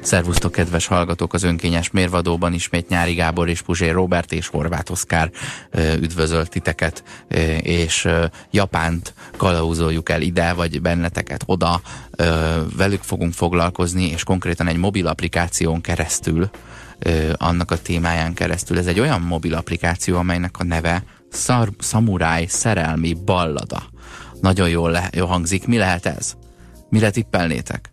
Szervusztok, kedves hallgatók, az önkényes mérvadóban ismét Nyári Gábor és Puzsér Robert és Horváth Oszkár üdvözölt titeket, és Japánt kalauzoljuk el ide, vagy benneteket oda, velük fogunk foglalkozni, és konkrétan egy mobil applikáción keresztül, annak a témáján keresztül. Ez egy olyan mobil applikáció, amelynek a neve Szar Samurai Szerelmi Ballada. Nagyon jól, le, jól hangzik. Mi lehet ez? Mire tippelnétek?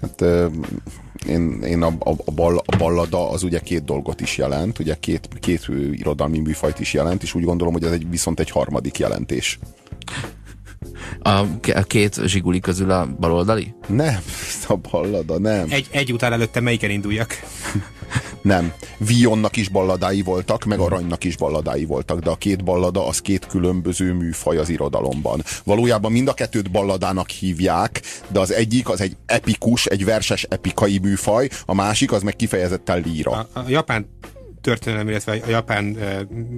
Hát én, én a, a, a, ball, a ballada az ugye két dolgot is jelent, ugye két, két irodalmi műfajt is jelent, és úgy gondolom, hogy ez egy, viszont egy harmadik jelentés. A, a két zsiguli közül a baloldali? Nem, a ballada, nem. Egy, egy után előtte melyiken induljak? Nem. Vionnak is balladái voltak, meg Aranynak is balladái voltak, de a két ballada az két különböző műfaj az irodalomban. Valójában mind a kettőt balladának hívják, de az egyik az egy epikus, egy verses epikai műfaj, a másik az meg kifejezetten líra. A, a japán történelem, illetve a japán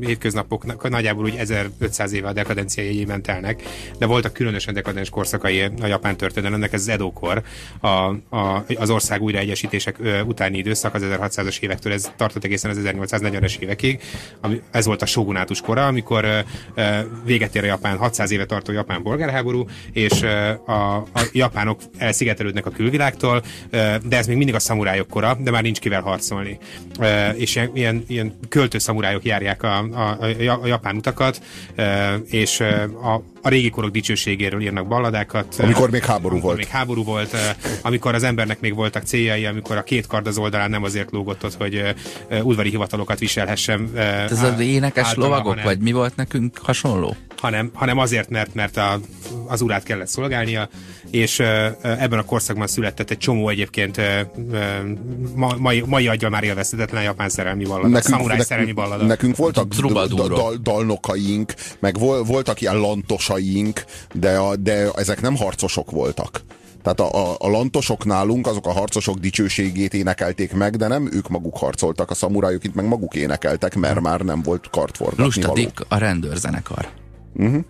hétköznapok nagyjából úgy 1500 éve a dekadencia jegyében telnek, de voltak különösen dekadens korszakai a japán történelemnek, ez az Edo-kor, a, a, az ország újraegyesítések utáni időszak, az 1600-as évektől ez tartott egészen az 1840-es évekig, ami, ez volt a shogunátus kora, amikor véget ér a japán, 600 éve tartó japán polgárháború, és a, a japánok elszigetelődnek a külvilágtól, de ez még mindig a szamurájok kora, de már nincs kivel harcolni. És ilyen, költő szamurájok járják a, a, a, a japán utakat, és a, a régi korok dicsőségéről írnak balladákat. Amikor még háború amikor volt. még háború volt, amikor az embernek még voltak céljai, amikor a két kard az oldalán nem azért lógott ott, hogy udvari hivatalokat viselhessen. Ez az énekes lovagok, hanem, vagy mi volt nekünk hasonló? Hanem, hanem azért, mert, mert a, az urát kellett szolgálnia, és ebben a korszakban született egy csomó egyébként mai, mai aggyal már élvezhetetlen japán szerelmi ballada, nekünk, szamuráj szerelmi ballada. Nekünk voltak dal, dalnokaink, meg voltak ilyen lantosaink, de, a, de ezek nem harcosok voltak. Tehát a, a, a lantosok nálunk, azok a harcosok dicsőségét énekelték meg, de nem ők maguk harcoltak, a szamurájuk itt meg maguk énekeltek, mert már nem volt kartforgatni Lusta Dick a rendőrzenekar. Uh-huh.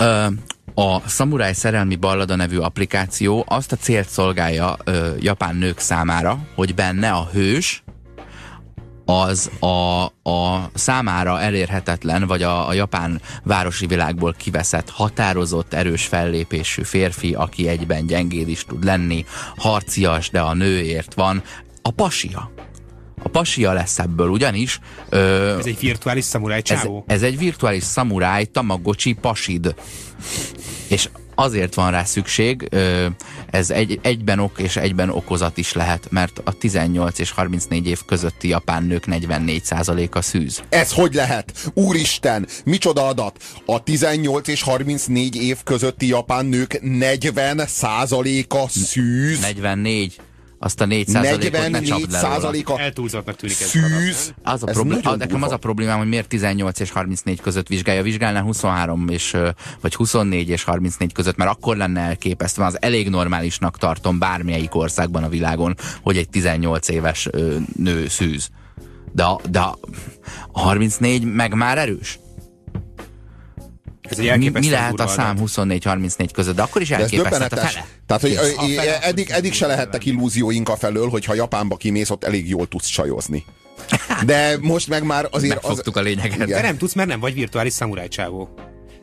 Uh, a Samurai Szerelmi Ballada nevű applikáció azt a célt szolgálja ö, japán nők számára, hogy benne a hős az a, a számára elérhetetlen, vagy a, a japán városi világból kiveszett, határozott, erős fellépésű férfi, aki egyben gyengéd is tud lenni, harcias, de a nőért van, a pasia. A pasia lesz ebből, ugyanis... Ö, ez egy virtuális szamuráj csávó? Ez, ez egy virtuális szamuráj, tamagocsi pasid. És azért van rá szükség, ez egy, egyben ok és egyben okozat is lehet, mert a 18 és 34 év közötti japán nők 44%-a szűz. Ez hogy lehet? Úristen, micsoda adat? A 18 és 34 év közötti japán nők 40%-a szűz? 44 azt a 4 ot ne csapd le százaléka Eltúlzottnak tűnik ez szűz. Az a probléma, nekem az a problémám, hogy miért 18 és 34 között vizsgálja. Vizsgálná 23 és, vagy 24 és 34 között, mert akkor lenne elképesztve. Az elég normálisnak tartom bármelyik országban a világon, hogy egy 18 éves nő szűz. De, de a 34 meg már erős. Ez egy mi, mi lehet a szám 24-34 között, de akkor is elképesztő. a fele. Tehát, hogy a fele. eddig, eddig se lehettek illúzióink a felől, hogy ha Japánba kimész, ott elég jól tudsz csajozni. De most meg már azért... Megfogtuk az... a lényeget. Igen. De nem tudsz, mert nem vagy virtuális szamuráj csávó.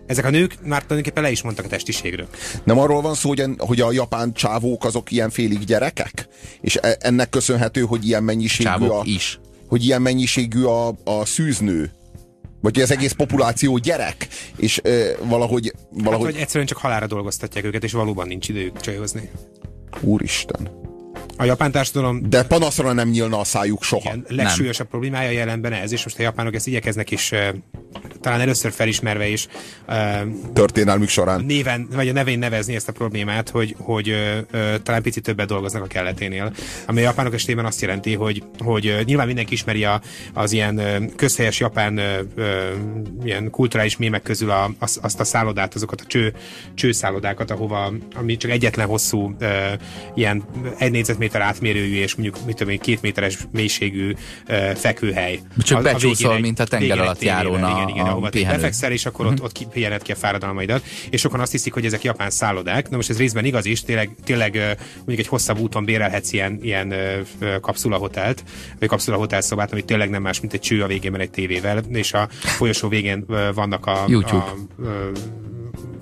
Ezek a nők már tulajdonképpen le is mondtak a testiségről. Nem arról van szó, hogy, hogy a japán csávók azok ilyen félig gyerekek? És e- ennek köszönhető, hogy ilyen mennyiségű Csávok a, is. Hogy ilyen mennyiségű a, a szűznő? Vagy az egész populáció gyerek, és ö, valahogy... valahogy... Hát, vagy egyszerűen csak halára dolgoztatják őket, és valóban nincs idejük csajozni. Úristen. A japán társadalom... De panaszra nem nyílna a szájuk soha. Igen, legsúlyosabb nem. problémája jelenben ez, és most a japánok ezt igyekeznek is, talán először felismerve is történelmük során néven, vagy a nevén nevezni ezt a problémát, hogy, hogy talán picit többet dolgoznak a kelleténél. Ami a japánok esetében azt jelenti, hogy, hogy nyilván mindenki ismeri a, az ilyen közhelyes japán ilyen kulturális mémek közül a, az, azt a szállodát, azokat a cső, csőszállodákat, ahova ami csak egyetlen hosszú ilyen egy négyzetméter méter átmérőjű és mondjuk mit tudom én, két méteres mélységű fekvőhely. Csak a, becsúszol, a mint a tenger alatt járóna a, ahova befekszel, és akkor ott, mhm. ott pihened ki a fáradalmaidat. És sokan azt hiszik, hogy ezek japán szállodák. Na most ez részben igaz is, tényleg, tényleg mondjuk egy hosszabb úton bérelhetsz ilyen, ilyen kapszulahotelt, vagy kapszulahotel szobát, ami tényleg nem más, mint egy cső a végén, egy tévével, és a folyosó végén vannak a, YouTube. a, a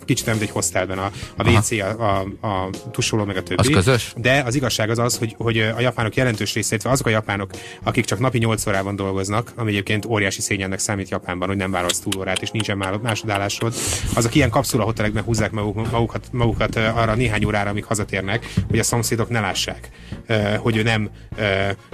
kicsit nem egy hostelben a, a WC, a, a, a tusoló, meg a többi. Az közös? De az igazság az az, hogy, hogy a japánok jelentős részét, azok a japánok, akik csak napi 8 órában dolgoznak, ami egyébként óriási szégyennek számít Japánban, hogy nem vállalsz túlórát, és nincsen másodállásod, azok ilyen kapszula hotelekben húzzák maguk, magukat, magukat arra néhány órára, amíg hazatérnek, hogy a szomszédok ne lássák, hogy ő nem,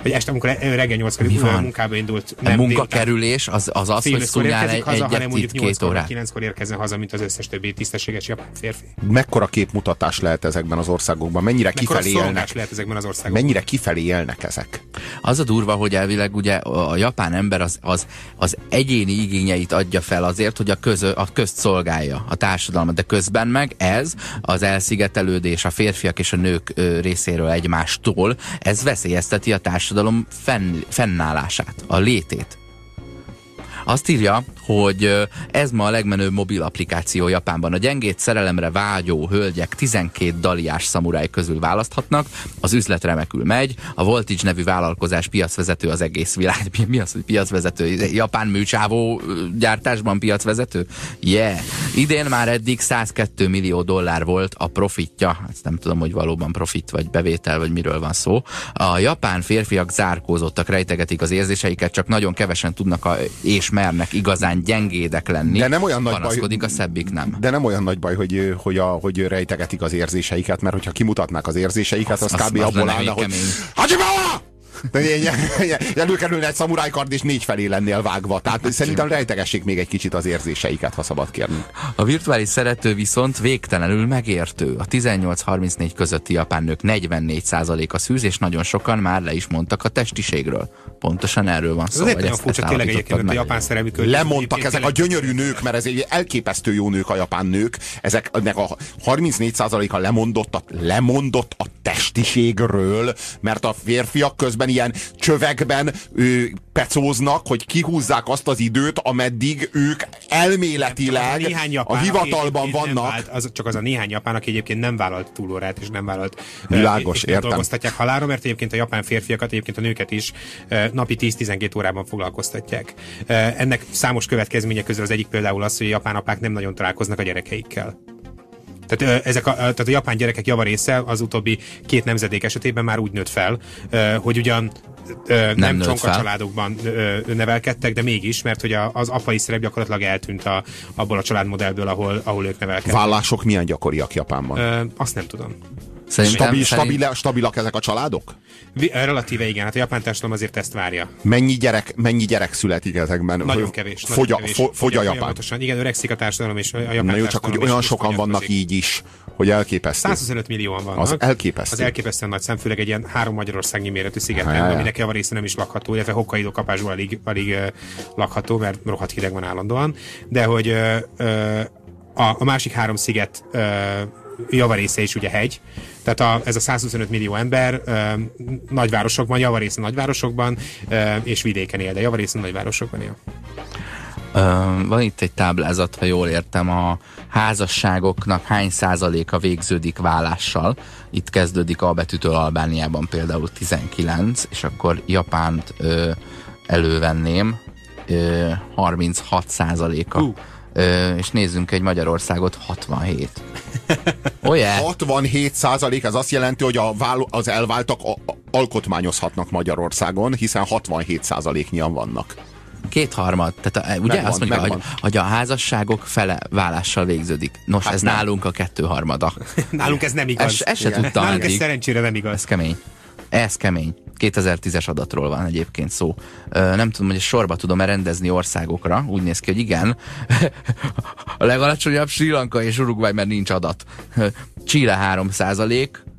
hogy este, amikor reggel 8 kor munkába indult, nem a munkakerülés az az, az hogy szúnyál egy, haza, hanem mondjuk 8 órát. 9-kor érkezzen haza, mint az összes többi tisztességes japán férfi. Mekkora képmutatás lehet ezekben az országokban? Mennyire Mekkora kifelé élnek? lehet ezekben az országokban? Mennyire kifelé élnek ezek? Az a durva, hogy elvileg ugye a japán ember az, az, az egyéni igényeit adja fel azért, hogy a, közö, a közt szolgálja, a társadalmat, de közben meg ez, az elszigetelődés a férfiak és a nők részéről egymástól, ez veszélyezteti a társadalom fenn, fennállását, a létét. Azt írja, hogy ez ma a legmenőbb mobil applikáció Japánban. A gyengét szerelemre vágyó hölgyek 12 daliás szamuráj közül választhatnak, az üzlet remekül megy, a Voltage nevű vállalkozás piacvezető az egész világ. Mi, az, hogy piacvezető? Japán műcsávó gyártásban piacvezető? Yeah! Idén már eddig 102 millió dollár volt a profitja. Ezt nem tudom, hogy valóban profit vagy bevétel, vagy miről van szó. A japán férfiak zárkózottak, rejtegetik az érzéseiket, csak nagyon kevesen tudnak a, és mernek igazán gyengédek lenni. De nem olyan nagy baj, a szebbik nem. De nem olyan nagy baj, hogy, hogy, a, hogy rejtegetik az érzéseiket, mert hogyha kimutatnák az érzéseiket, az, az, az kb. Az abból állna, hogy Hajibala! Előkerülne egy szamurájkard, és négy felé lennél vágva. Tehát szerintem rejtegessék még egy kicsit az érzéseiket, ha szabad kérni. A virtuális szerető viszont végtelenül megértő. A 18-34 közötti japán nők 44%-a szűz, és nagyon sokan már le is mondtak a testiségről. Pontosan erről van szó. Ez egy furcsa, tényleg egyébként a japán szerelmi Lemondtak ezek a gyönyörű nők, mert ez egy elképesztő jó nők a japán nők. Ezeknek a 34%-a lemondott a, lemondott a testiségről, mert a férfiak közben ilyen csövekben ő, pecóznak, hogy kihúzzák azt az időt, ameddig ők elméletileg a, japán, a hivatalban vannak. Vált, az, csak az a néhány japán, aki egyébként nem vállalt túlórát, és nem vállalt Világos, és értem. dolgoztatják halára, mert egyébként a japán férfiakat, egyébként a nőket is napi 10-12 órában foglalkoztatják. Ennek számos következménye közül az egyik például az, hogy a japán apák nem nagyon találkoznak a gyerekeikkel. Tehát, ezek a, tehát a japán gyerekek javarésze az utóbbi két nemzedék esetében már úgy nőtt fel, hogy ugyan nem, nem csonka fel. családokban nevelkedtek, de mégis, mert hogy az apai szerep gyakorlatilag eltűnt a, abból a családmodellből, ahol, ahol ők nevelkedtek. Vállások milyen gyakoriak Japánban? Ö, azt nem tudom. Szerintem, Stabil, szerint... stabil, stabilak ezek a családok? Relatíve igen, hát a japán társadalom azért ezt várja. Mennyi gyerek, mennyi gyerek születik ezekben? Nagyon kevés. Fogy, nagyon kevés. Fogy, fogy a japán. Igen, öregszik a társadalom és a japán Na jó, csak hogy olyan sokan vannak így is, hogy elképesztő. 125 millióan vannak. Az elképesztő. Az elképesztően nagy szem, főleg egy ilyen három Magyarországnyi méretű szigeten, aminek a része nem is lakható, illetve Hokkaido kapásból alig, alig lakható, mert rohadt hideg van állandóan. De hogy a, a másik három sziget javarésze is ugye hegy, tehát a, ez a 125 millió ember ö, nagyvárosokban, javarésze nagyvárosokban ö, és vidéken él, de javarésze nagyvárosokban él. Ö, van itt egy táblázat, ha jól értem, a házasságoknak hány százaléka végződik vállással. Itt kezdődik a betűtől Albániában például 19, és akkor Japánt ö, elővenném, ö, 36 százaléka. Uh és nézzünk egy Magyarországot, 67. Oh yeah. 67 százalék, ez azt jelenti, hogy a válo- az elváltak alkotmányozhatnak Magyarországon, hiszen 67 százaléknyian vannak. Kétharmad. Tehát a, ugye megvan, azt mondja, hogy, hogy a házasságok fele vállással végződik. Nos, hát ez nem. nálunk a kettőharmada. nálunk ez nem igaz. Ez, ez se tudtam Nálunk ez szerencsére nem igaz. Ez kemény. Ez kemény. 2010-es adatról van egyébként szó. Nem tudom, hogy sorba tudom-e rendezni országokra. Úgy néz ki, hogy igen. A legalacsonyabb Sri Lanka és Uruguay, mert nincs adat. Chile 3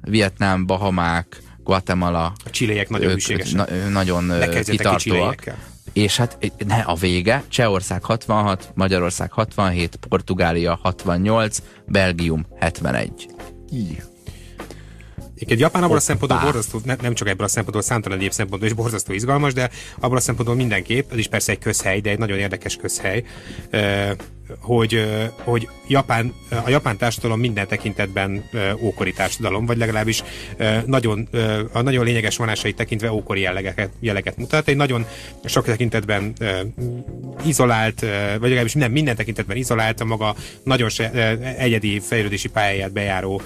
Vietnám, Bahamák, Guatemala. A csileiek nagyon hűségesek. Na, nagyon kitartóak. És hát ne, a vége, Csehország 66, Magyarország 67, Portugália 68, Belgium 71. Így. Egy Japán abban a szempontból borzasztó, ne, nem csak ebből a szempontból, számtalan egyéb szempontból is borzasztó izgalmas, de abban a szempontból mindenképp, ez is persze egy közhely, de egy nagyon érdekes közhely, hogy, hogy Japán, a japán társadalom minden tekintetben ókori társadalom, vagy legalábbis nagyon, a nagyon lényeges vonásait tekintve ókori jellegeket, jelleget mutat. Egy nagyon sok tekintetben izolált, vagy legalábbis nem minden tekintetben izolált, a maga nagyon se, egyedi fejlődési pályáját bejáró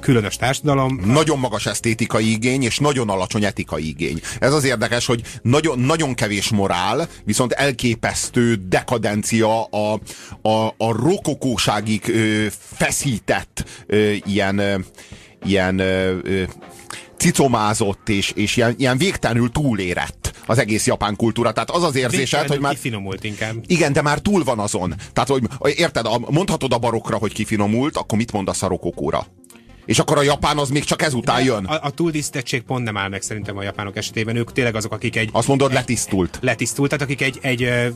különös társadalom. Nagyon magas esztétikai igény, és nagyon alacsony etikai igény. Ez az érdekes, hogy nagyon, nagyon kevés morál, viszont elképesztő dekadencia a, a, a rokokóságig ö, feszített ö, ilyen, ö, ilyen ö, cicomázott és, és ilyen, ilyen végtelenül túlérett az egész japán kultúra. Tehát az az érzésed, hogy már... Kifinomult inkább. Igen, de már túl van azon. Tehát, hogy érted, mondhatod a barokra, hogy kifinomult, akkor mit mondasz a rokokóra? És akkor a japán az még csak ezután jön. A, a túldisztettség pont nem áll meg szerintem a japánok esetében. Ők tényleg azok, akik egy... Azt mondod, egy, letisztult. Letisztult, tehát akik egy, egy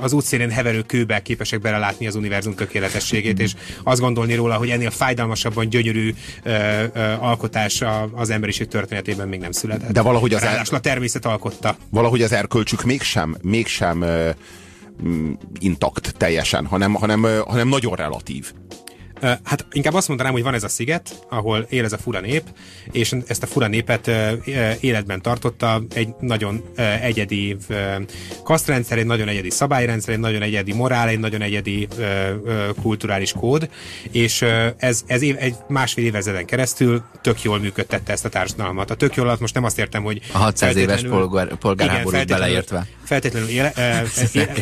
az útszélén heverő kőbe képesek belelátni az univerzum tökéletességét, és azt gondolni róla, hogy ennél fájdalmasabban gyönyörű ö, ö, alkotás az emberiség történetében még nem született. De valahogy az er... a természet alkotta. Valahogy az erkölcsük mégsem, mégsem ö, intakt teljesen, hanem, hanem, hanem nagyon relatív. Hát inkább azt mondanám, hogy van ez a sziget, ahol él ez a fura nép, és ezt a fura népet életben tartotta egy nagyon egyedi kasztrendszer, egy nagyon egyedi szabályrendszer, egy nagyon egyedi morál, egy nagyon egyedi kulturális kód, és ez, ez év, egy másfél évezeden keresztül tök jól működtette ezt a társadalmat. A tök jól alatt most nem azt értem, hogy a 600 éves polgár, polgárháborút beleértve. Feltétlenül éle, éle,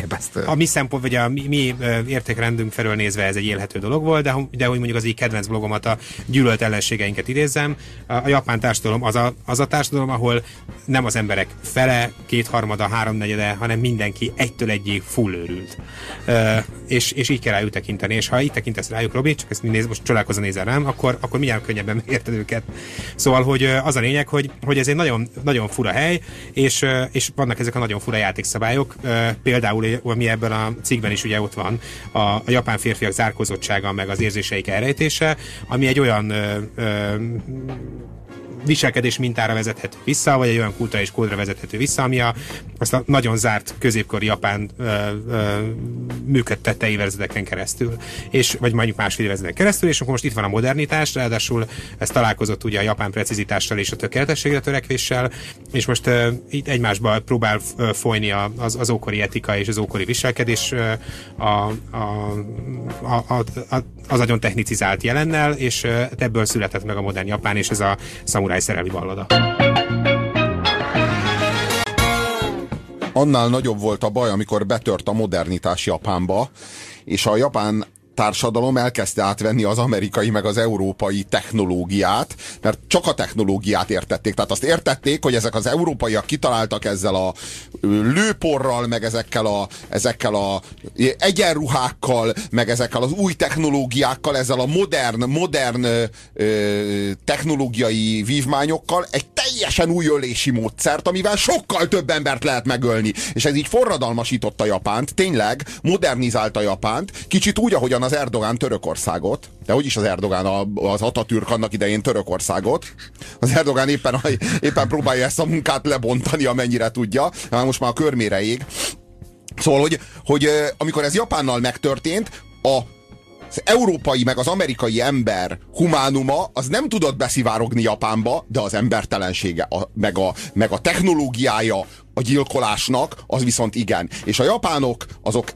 a mi szempont, vagy a mi, mi értékrendünk felől nézve ez egy élhető dolog volt, de de hogy mondjuk az így kedvenc blogomat, a gyűlölt ellenségeinket idézzem, a japán társadalom az a, az a társadalom, ahol nem az emberek fele, kétharmada, háromnegyede, hanem mindenki egytől egyig full őrült. Uh, és, és így kell rájuk tekinteni, és ha így tekintesz rájuk, Robi, csak ezt néz, most csodálkozva nézel rám, akkor, akkor mindjárt könnyebben megérted őket. Szóval, hogy az a lényeg, hogy, hogy ez egy nagyon, nagyon fura hely, és, és vannak ezek a nagyon fura játékszabályok. Például, ami ebben a cikkben is ugye ott van, a, a japán férfiak zárkozottsága, meg az érzéseik elrejtése, ami egy olyan ö, ö, viselkedés mintára vezethető vissza, vagy egy olyan kulturális kódra vezethető vissza, ami a, azt a nagyon zárt középkori Japán ö, ö, működtette évezredeken keresztül, és, vagy mondjuk másfél évezredeken keresztül, és akkor most itt van a modernitás, ráadásul ez találkozott ugye a japán precizitással és a tökéletességre törekvéssel, és most ö, itt egymásba próbál folyni az, az ókori etika és az ókori viselkedés a, a, a, a, az nagyon technicizált jelennel, és ebből született meg a modern Japán, és ez a szamuráj király szerelmi ballada. Annál nagyobb volt a baj, amikor betört a modernitás Japánba, és a japán társadalom elkezdte átvenni az amerikai meg az európai technológiát, mert csak a technológiát értették. Tehát azt értették, hogy ezek az európaiak kitaláltak ezzel a lőporral, meg ezekkel a, ezekkel a egyenruhákkal, meg ezekkel az új technológiákkal, ezzel a modern, modern ö, technológiai vívmányokkal egy teljesen új ölési módszert, amivel sokkal több embert lehet megölni. És ez így forradalmasította Japánt, tényleg modernizálta Japánt, kicsit úgy, ahogyan az Erdogán Törökországot, de hogy is az Erdogán az Atatürk annak idején Törökországot. Az Erdogán éppen, éppen próbálja ezt a munkát lebontani, amennyire tudja, már most már a körmére ég. Szóval, hogy, hogy amikor ez Japánnal megtörtént, a az európai meg az amerikai ember humánuma az nem tudott beszivárogni Japánba, de az embertelensége, a, meg, a, meg a technológiája a gyilkolásnak, az viszont igen. És a japánok azok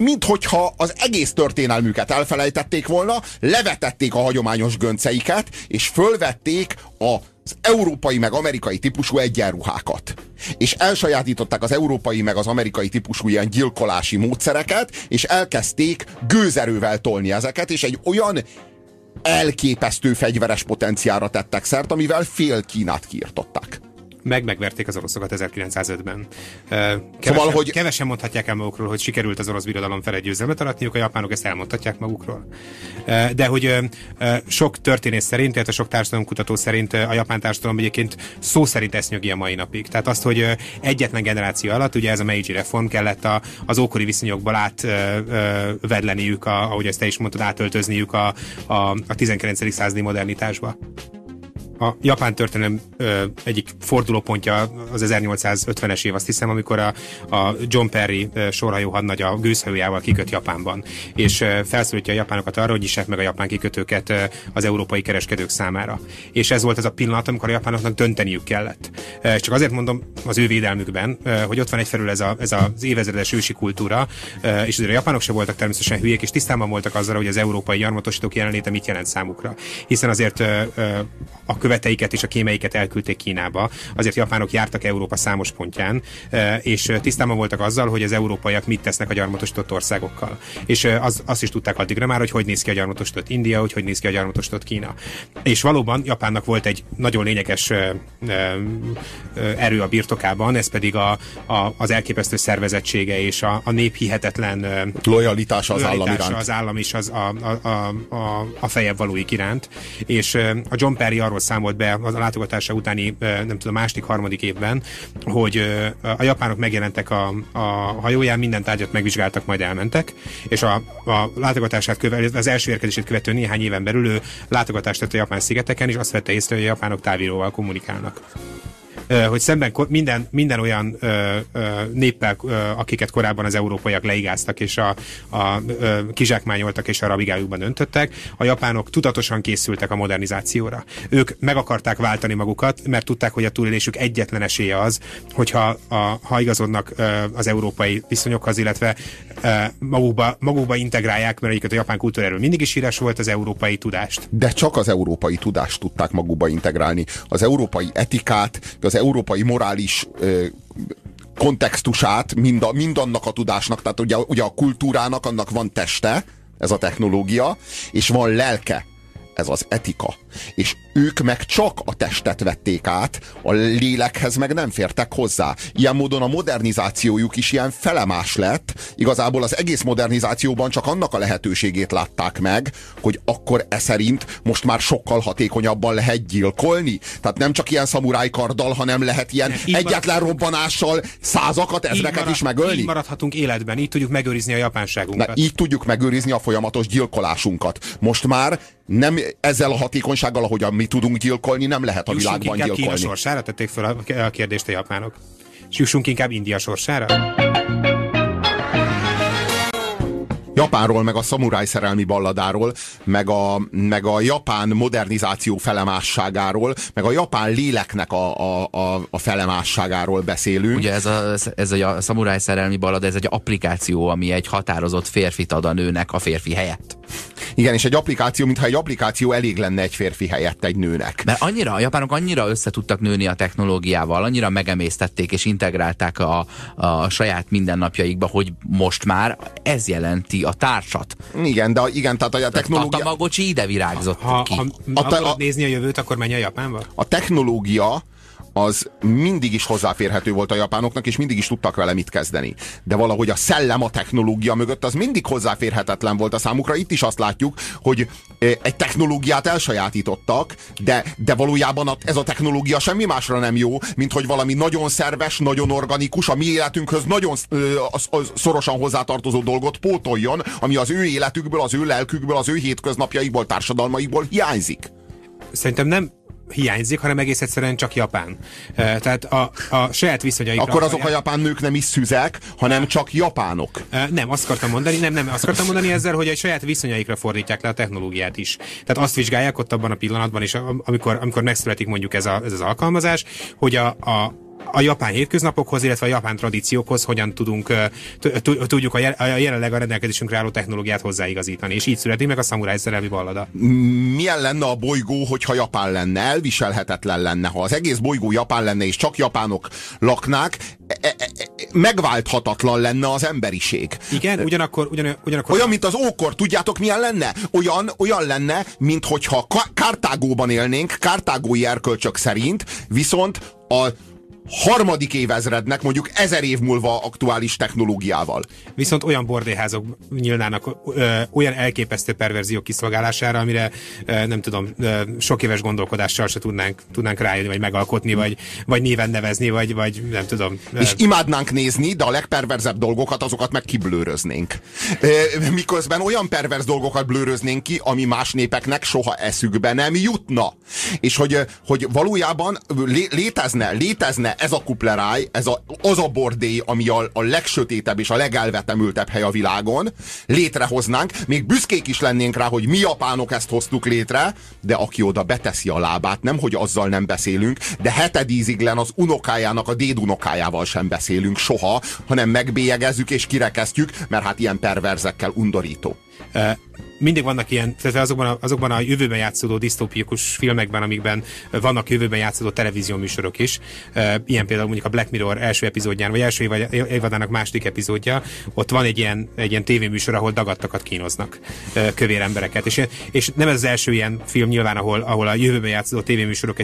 minthogyha az egész történelmüket elfelejtették volna, levetették a hagyományos gönceiket, és fölvették a az európai meg amerikai típusú egyenruhákat. És elsajátították az európai meg az amerikai típusú ilyen gyilkolási módszereket, és elkezdték gőzerővel tolni ezeket, és egy olyan elképesztő fegyveres potenciára tettek szert, amivel fél Kínát kiirtották meg megverték az oroszokat 1905-ben. Kevesen, szóval, hogy... kevesen mondhatják el magukról, hogy sikerült az orosz birodalom fel egy győzelmet aratniuk, a japánok ezt elmondhatják magukról. De hogy sok történész szerint, illetve sok társadalomkutató szerint a japán társadalom egyébként szó szerint esznyögi a mai napig. Tehát azt, hogy egyetlen generáció alatt, ugye ez a Meiji reform kellett a, az ókori viszonyokból átvedleniük, ahogy ezt te is mondtad, átöltözniük a, a, a 19. századi modernitásba. A japán történelem ö, egyik fordulópontja az 1850-es év, azt hiszem, amikor a, a John Perry sorhajó hadnagy a gőzhajójával kiköt Japánban, és ö, felszólítja a japánokat arra, hogy isek meg a japán kikötőket ö, az európai kereskedők számára. És ez volt az a pillanat, amikor a japánoknak dönteniük kellett. Ö, csak azért mondom az ő védelmükben, ö, hogy ott van egyfelől ez, a, ez az évezredes ősi kultúra, ö, és azért a japánok se voltak természetesen hülyék, és tisztában voltak azzal, hogy az európai gyarmatosítók jelenléte mit jelent számukra. Hiszen azért ö, ö, a követeiket és a kémeiket elküldték Kínába, azért japánok jártak Európa számos pontján, és tisztában voltak azzal, hogy az európaiak mit tesznek a gyarmatosított országokkal. És az, azt is tudták addigra már, hogy hogy néz ki a gyarmatosított India, hogy hogy néz ki a gyarmatosított Kína. És valóban Japánnak volt egy nagyon lényeges erő a birtokában, ez pedig a, a, az elképesztő szervezettsége és a, a nép hihetetlen lojalitása az állam iránt. az állam is az a, a, a, a, a fejebb valóik iránt. És a John Perry arról számolt be a látogatása utáni, nem tudom, második, harmadik évben, hogy a japánok megjelentek a, a hajóján, minden tárgyat megvizsgáltak, majd elmentek, és a, a látogatását követő, az első érkezését követő néhány éven belül ő látogatást tett a japán szigeteken, és azt vette észre, hogy a japánok távíróval kommunikálnak hogy szemben minden, minden olyan néppel, akiket korábban az európaiak leigáztak és a, a kizsákmányoltak és a rabigájukban öntöttek, a japánok tudatosan készültek a modernizációra. Ők meg akarták váltani magukat, mert tudták, hogy a túlélésük egyetlen esélye az, hogyha a, ha igazodnak az európai viszonyokhoz, illetve magukba, magukba integrálják, mert egyiket a japán kultúráról mindig is híres volt az európai tudást. De csak az európai tudást tudták magukba integrálni. Az európai etikát, az európai morális ö, kontextusát mind, a, mind annak a tudásnak, tehát ugye, ugye a kultúrának annak van teste, ez a technológia, és van lelke, ez az etika. És ők meg csak a testet vették át, a lélekhez meg nem fértek hozzá. Ilyen módon a modernizációjuk is ilyen felemás lett. Igazából az egész modernizációban csak annak a lehetőségét látták meg, hogy akkor e szerint most már sokkal hatékonyabban lehet gyilkolni. Tehát nem csak ilyen szamuráj karddal, hanem lehet ilyen ne, egyetlen marad... robbanással százakat, ezreket marad, is megölni. Így maradhatunk életben, így tudjuk megőrizni a japánságunkat. Na, így tudjuk megőrizni a folyamatos gyilkolásunkat. Most már nem ezzel a hatékonysággal, ahogyan mi tudunk gyilkolni, nem lehet a jussunk világban gyilkolni. Kína sorsára tették fel a kérdést a japánok. És jussunk inkább India sorsára? Japánról, meg a szamuráj szerelmi balladáról, meg a, meg a japán modernizáció felemásságáról, meg a japán léleknek a, a, a, a felemásságáról beszélünk. Ugye ez a, ez a szamuráj szerelmi ballad, ez egy applikáció, ami egy határozott férfit ad a nőnek a férfi helyett. Igen, és egy applikáció, mintha egy applikáció elég lenne egy férfi helyett egy nőnek. Mert annyira, a japánok annyira össze tudtak nőni a technológiával, annyira megemésztették és integrálták a, a saját mindennapjaikba, hogy most már ez jelenti a társat. Igen, de igen, tehát a technológia... A Tamagocsi ide virágzott ha, ki. Ha, ha a te, a, nézni a jövőt, akkor menj a Japánba? A technológia az mindig is hozzáférhető volt a japánoknak, és mindig is tudtak vele mit kezdeni. De valahogy a szellem, a technológia mögött az mindig hozzáférhetetlen volt a számukra. Itt is azt látjuk, hogy egy technológiát elsajátítottak, de, de valójában ez a technológia semmi másra nem jó, mint hogy valami nagyon szerves, nagyon organikus, a mi életünkhöz nagyon szorosan hozzátartozó dolgot pótoljon, ami az ő életükből, az ő lelkükből, az ő hétköznapjaikból, társadalmaikból hiányzik. Szerintem nem hiányzik, hanem egész egyszerűen csak Japán. Tehát a, a saját viszonyaikra... Akkor azok a japán nők nem is szüzek, hanem csak japánok. Nem, azt akartam mondani, nem, nem, azt akartam mondani ezzel, hogy a saját viszonyaikra fordítják le a technológiát is. Tehát azt vizsgálják ott abban a pillanatban is, amikor, amikor megszületik mondjuk ez, a, ez az alkalmazás, hogy a, a a japán hétköznapokhoz, illetve a japán tradíciókhoz hogyan tudunk, tudjuk a jelenleg a rendelkezésünkre álló technológiát hozzáigazítani. És így születik meg a szamuráj szerelmi ballada. Milyen lenne a bolygó, hogyha Japán lenne? Elviselhetetlen lenne. Ha az egész bolygó Japán lenne, és csak japánok laknák, e, e, e, megválthatatlan lenne az emberiség. Igen, ugyanakkor, ugyan, ugyanakkor... Olyan, mint az ókor, tudjátok milyen lenne? Olyan, olyan lenne, mint hogyha Kártágóban élnénk, kártágói erkölcsök szerint, viszont a harmadik évezrednek mondjuk ezer év múlva aktuális technológiával. Viszont olyan bordéházok nyílnának ö, olyan elképesztő perverziók kiszolgálására, amire ö, nem tudom, ö, sok éves gondolkodással se tudnánk, tudnánk rájönni, vagy megalkotni, vagy, vagy néven nevezni, vagy, vagy nem tudom. Ö... És imádnánk nézni, de a legperverzebb dolgokat, azokat meg kiblőröznénk. Miközben olyan perverz dolgokat blőröznénk ki, ami más népeknek soha eszükbe nem jutna. És hogy, hogy valójában létezne, létezne ez a kupleráj, ez a, az a bordély, ami a, a legsötétebb és a legelvetemültebb hely a világon, létrehoznánk, még büszkék is lennénk rá, hogy mi japánok ezt hoztuk létre, de aki oda beteszi a lábát, nem hogy azzal nem beszélünk, de hetedíziglen az unokájának, a dédunokájával sem beszélünk soha, hanem megbélyegezzük és kirekesztjük, mert hát ilyen perverzekkel undorító mindig vannak ilyen, tehát azokban a, azokban a jövőben játszódó disztópikus filmekben, amikben vannak jövőben játszódó televízióműsorok is, ilyen például mondjuk a Black Mirror első epizódján, vagy első évadának második epizódja, ott van egy ilyen, egy ilyen tévéműsor, ahol dagattakat kínoznak kövér embereket. És, és nem ez az első ilyen film nyilván, ahol, ahol a jövőben játszódó tévéműsorok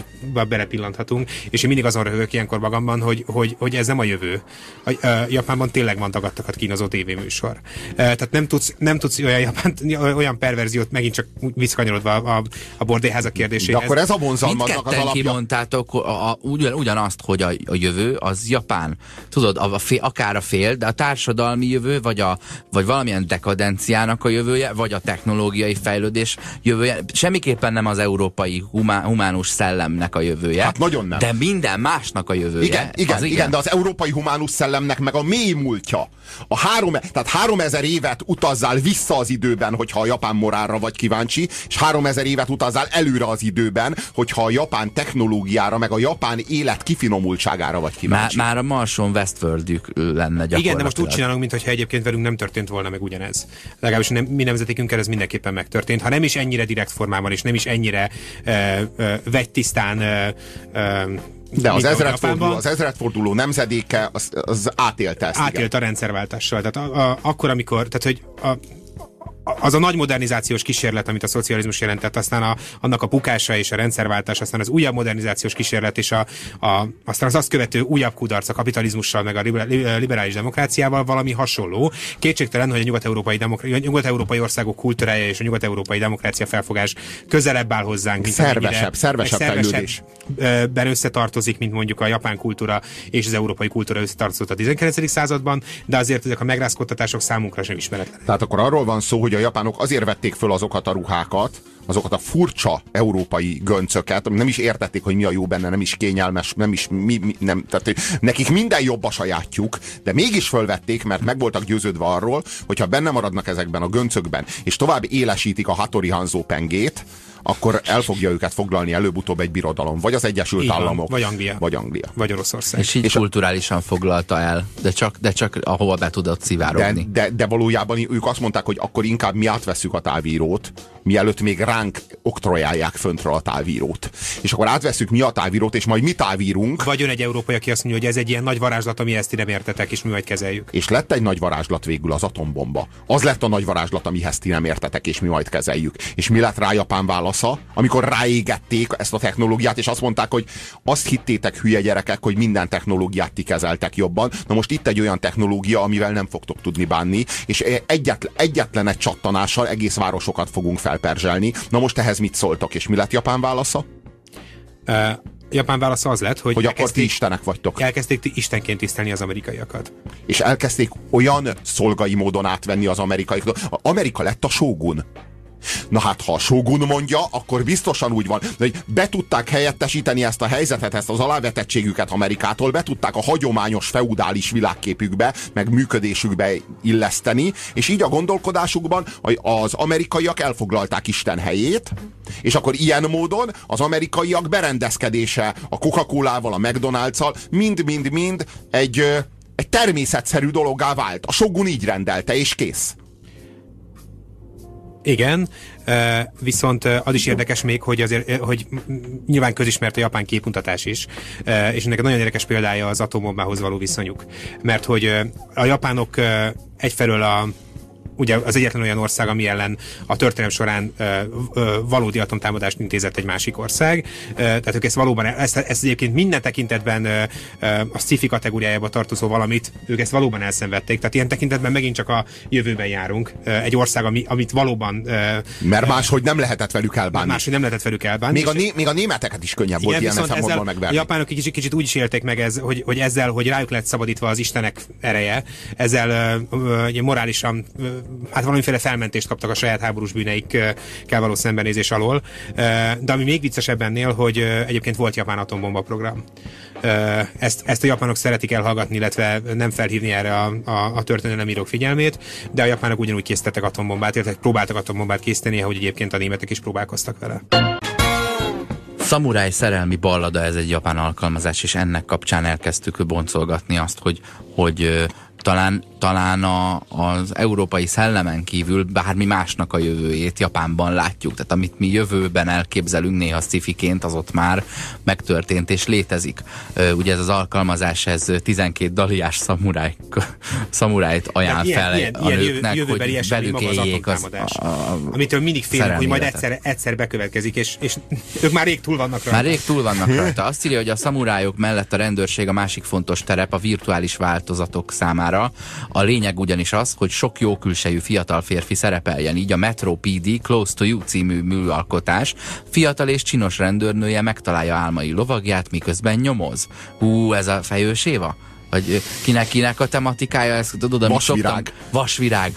belepillanthatunk, és én mindig azon röhögök ilyenkor magamban, hogy, hogy, hogy ez nem a jövő. A, a Japánban tényleg van dagattakat kínozó tévéműsor. Tehát nem tudsz, nem tudsz olyan, Japán, olyan perverziót megint csak visszakanyarodva a, a bordéházak kérdéséhez. De akkor ez a vonzalmadnak az alapja. kimondtátok a, a, ugyan, ugyanazt, hogy a, a jövő az Japán. Tudod, a, a fél, akár a fél, de a társadalmi jövő, vagy, a, vagy valamilyen dekadenciának a jövője, vagy a technológiai fejlődés jövője. Semmiképpen nem az európai humá, humánus szellemnek a jövője. Hát nagyon nem. De minden másnak a jövője. Igen, igen, igen. igen de az európai humánus szellemnek meg a mély múltja. A három, tehát három ezer évet utazzál vissza az időben, hogyha a japán morálra vagy kíváncsi, és 3000 évet utazzál előre az időben, hogyha a japán technológiára, meg a japán élet kifinomultságára vagy kíváncsi. Már, már a Marson Westworldjük lenne gyakorlatilag. Igen, de most úgy csinálunk, mintha egyébként velünk nem történt volna meg ugyanez. Legalábbis nem, mi nemzetékünkkel ez mindenképpen megtörtént. Ha nem is ennyire direkt formában, és nem is ennyire uh, uh, vegytisztán uh, de az ezredforduló, az ezredforduló nemzedéke az, az átélte ezt. Átélt igen. a rendszerváltással. Tehát a, a, akkor, amikor, tehát hogy a, az a nagy modernizációs kísérlet, amit a szocializmus jelentett, aztán a, annak a pukása és a rendszerváltás, aztán az újabb modernizációs kísérlet és a, a, aztán az azt követő újabb kudarc a kapitalizmussal, meg a liberális demokráciával valami hasonló. Kétségtelen, hogy a nyugat-európai, demokr- nyugat-európai országok kultúrája és a nyugat-európai demokrácia felfogás közelebb áll hozzánk, mint szervesebb, szervesebb, szervesebb ben összetartozik, mint mondjuk a japán kultúra és az európai kultúra összetartozott a 19. században, de azért ezek a megrázkodtatások számunkra sem ismeretlenek. Tehát akkor arról van szó, hogy a japánok azért vették föl azokat a ruhákat, azokat a furcsa európai göncöket, nem is értették, hogy mi a jó benne, nem is kényelmes, nem is mi, mi nem, tehát nekik minden jobb a sajátjuk, de mégis fölvették, mert meg voltak győződve arról, hogyha benne maradnak ezekben a göncökben, és tovább élesítik a Hattori Hanzo pengét, akkor el fogja őket foglalni előbb-utóbb egy birodalom. Vagy az Egyesült Így Államok. Vagy Anglia. Vagy Anglia. Vagy Oroszország. És így és kulturálisan foglalta el, de csak, de csak ahova be tudott szivárogni. De, de, de valójában ők azt mondták, hogy akkor inkább mi átveszük a távírót, mielőtt még ránk oktrojálják föntről a távírót. És akkor átveszük mi a távírót, és majd mi távírunk. Vagy jön egy európai, aki azt mondja, hogy ez egy ilyen nagy varázslat, ami ezt nem értetek, és mi majd kezeljük. És lett egy nagy varázslat végül az atombomba. Az lett a nagy varázslat, amihez ti nem értetek, és mi majd kezeljük. És mi lett rá Japán válasza, amikor ráégették ezt a technológiát, és azt mondták, hogy azt hittétek hülye gyerekek, hogy minden technológiát ti kezeltek jobban. Na most itt egy olyan technológia, amivel nem fogtok tudni bánni, és egyetlen, egyetlen egy csattanással egész városokat fogunk fel elperzselni. Na most ehhez mit szóltak, és mi lett Japán válasza? Uh, Japán válasza az lett, hogy, hogy akkor ti istenek vagytok. Elkezdték ti istenként tisztelni az amerikaiakat. És elkezdték olyan szolgai módon átvenni az amerikaiakat. Amerika lett a sógun. Na hát, ha a Shogun mondja, akkor biztosan úgy van, hogy be tudták helyettesíteni ezt a helyzetet, ezt az alávetettségüket Amerikától, be tudták a hagyományos feudális világképükbe, meg működésükbe illeszteni, és így a gondolkodásukban az amerikaiak elfoglalták Isten helyét, és akkor ilyen módon az amerikaiak berendezkedése a Coca-Colával, a McDonald's-al mind-mind-mind egy, egy természetszerű dologgá vált. A Shogun így rendelte, és kész. Igen, viszont az is érdekes még, hogy azért, hogy nyilván közismert a japán képmutatás is, és ennek egy nagyon érdekes példája az atombombához való viszonyuk. Mert hogy a japánok egyfelől a ugye az egyetlen olyan ország, ami ellen a történelem során ö, ö, valódi atomtámadást intézett egy másik ország. Ö, tehát ők ezt valóban, ezt, ezt egyébként minden tekintetben ö, ö, a sci kategóriájába tartozó valamit, ők ezt valóban elszenvedték. Tehát ilyen tekintetben megint csak a jövőben járunk. Ö, egy ország, ami, amit valóban... Ö, Mert máshogy nem lehetett velük elbánni. Máshogy nem lehetett velük elbánni. Még a, né, még a németeket is könnyebb igen, volt ilyen szempontból megverni. A japánok kicsit, kicsit úgy is élték meg, ez, hogy, hogy ezzel, hogy rájuk lett szabadítva az istenek ereje, ezzel ö, ö, morálisan ö, hát valamiféle felmentést kaptak a saját háborús bűneikkel való szembenézés alól. De ami még viccesebb ennél, hogy egyébként volt japán atombomba program. Ezt, ezt a japánok szeretik elhallgatni, illetve nem felhívni erre a, a, a történelemírók figyelmét, de a japánok ugyanúgy készítettek atombombát, illetve próbáltak atombombát készíteni, ahogy egyébként a németek is próbálkoztak vele. Samurai szerelmi ballada, ez egy japán alkalmazás, és ennek kapcsán elkezdtük boncolgatni azt, hogy, hogy talán, talán a, az európai szellemen kívül bármi másnak a jövőjét Japánban látjuk. Tehát amit mi jövőben elképzelünk néha szifiként, az ott már megtörtént és létezik. Ugye ez az alkalmazás, ez 12 daliás szamuráj, szamurájt ajánl ilyen, fel ilyen, a nőknek, ilyen hogy velük éljék az, a, a Amitől mindig félnek, hogy majd egyszer, egyszer bekövetkezik, és, és ők már rég túl vannak rajta. Már rég túl vannak rajta. Azt írja, hogy a szamurájok mellett a rendőrség a másik fontos terep a virtuális változatok számára. A lényeg ugyanis az, hogy sok jó külsejű fiatal férfi szerepeljen, így a Metro PD Close to You című műalkotás fiatal és csinos rendőrnője megtalálja álmai lovagját, miközben nyomoz. Hú, ez a fejős Éva? Vagy kinek, kinek a tematikája, ezt tudod, amit vasvirág. Szoktam, vasvirág.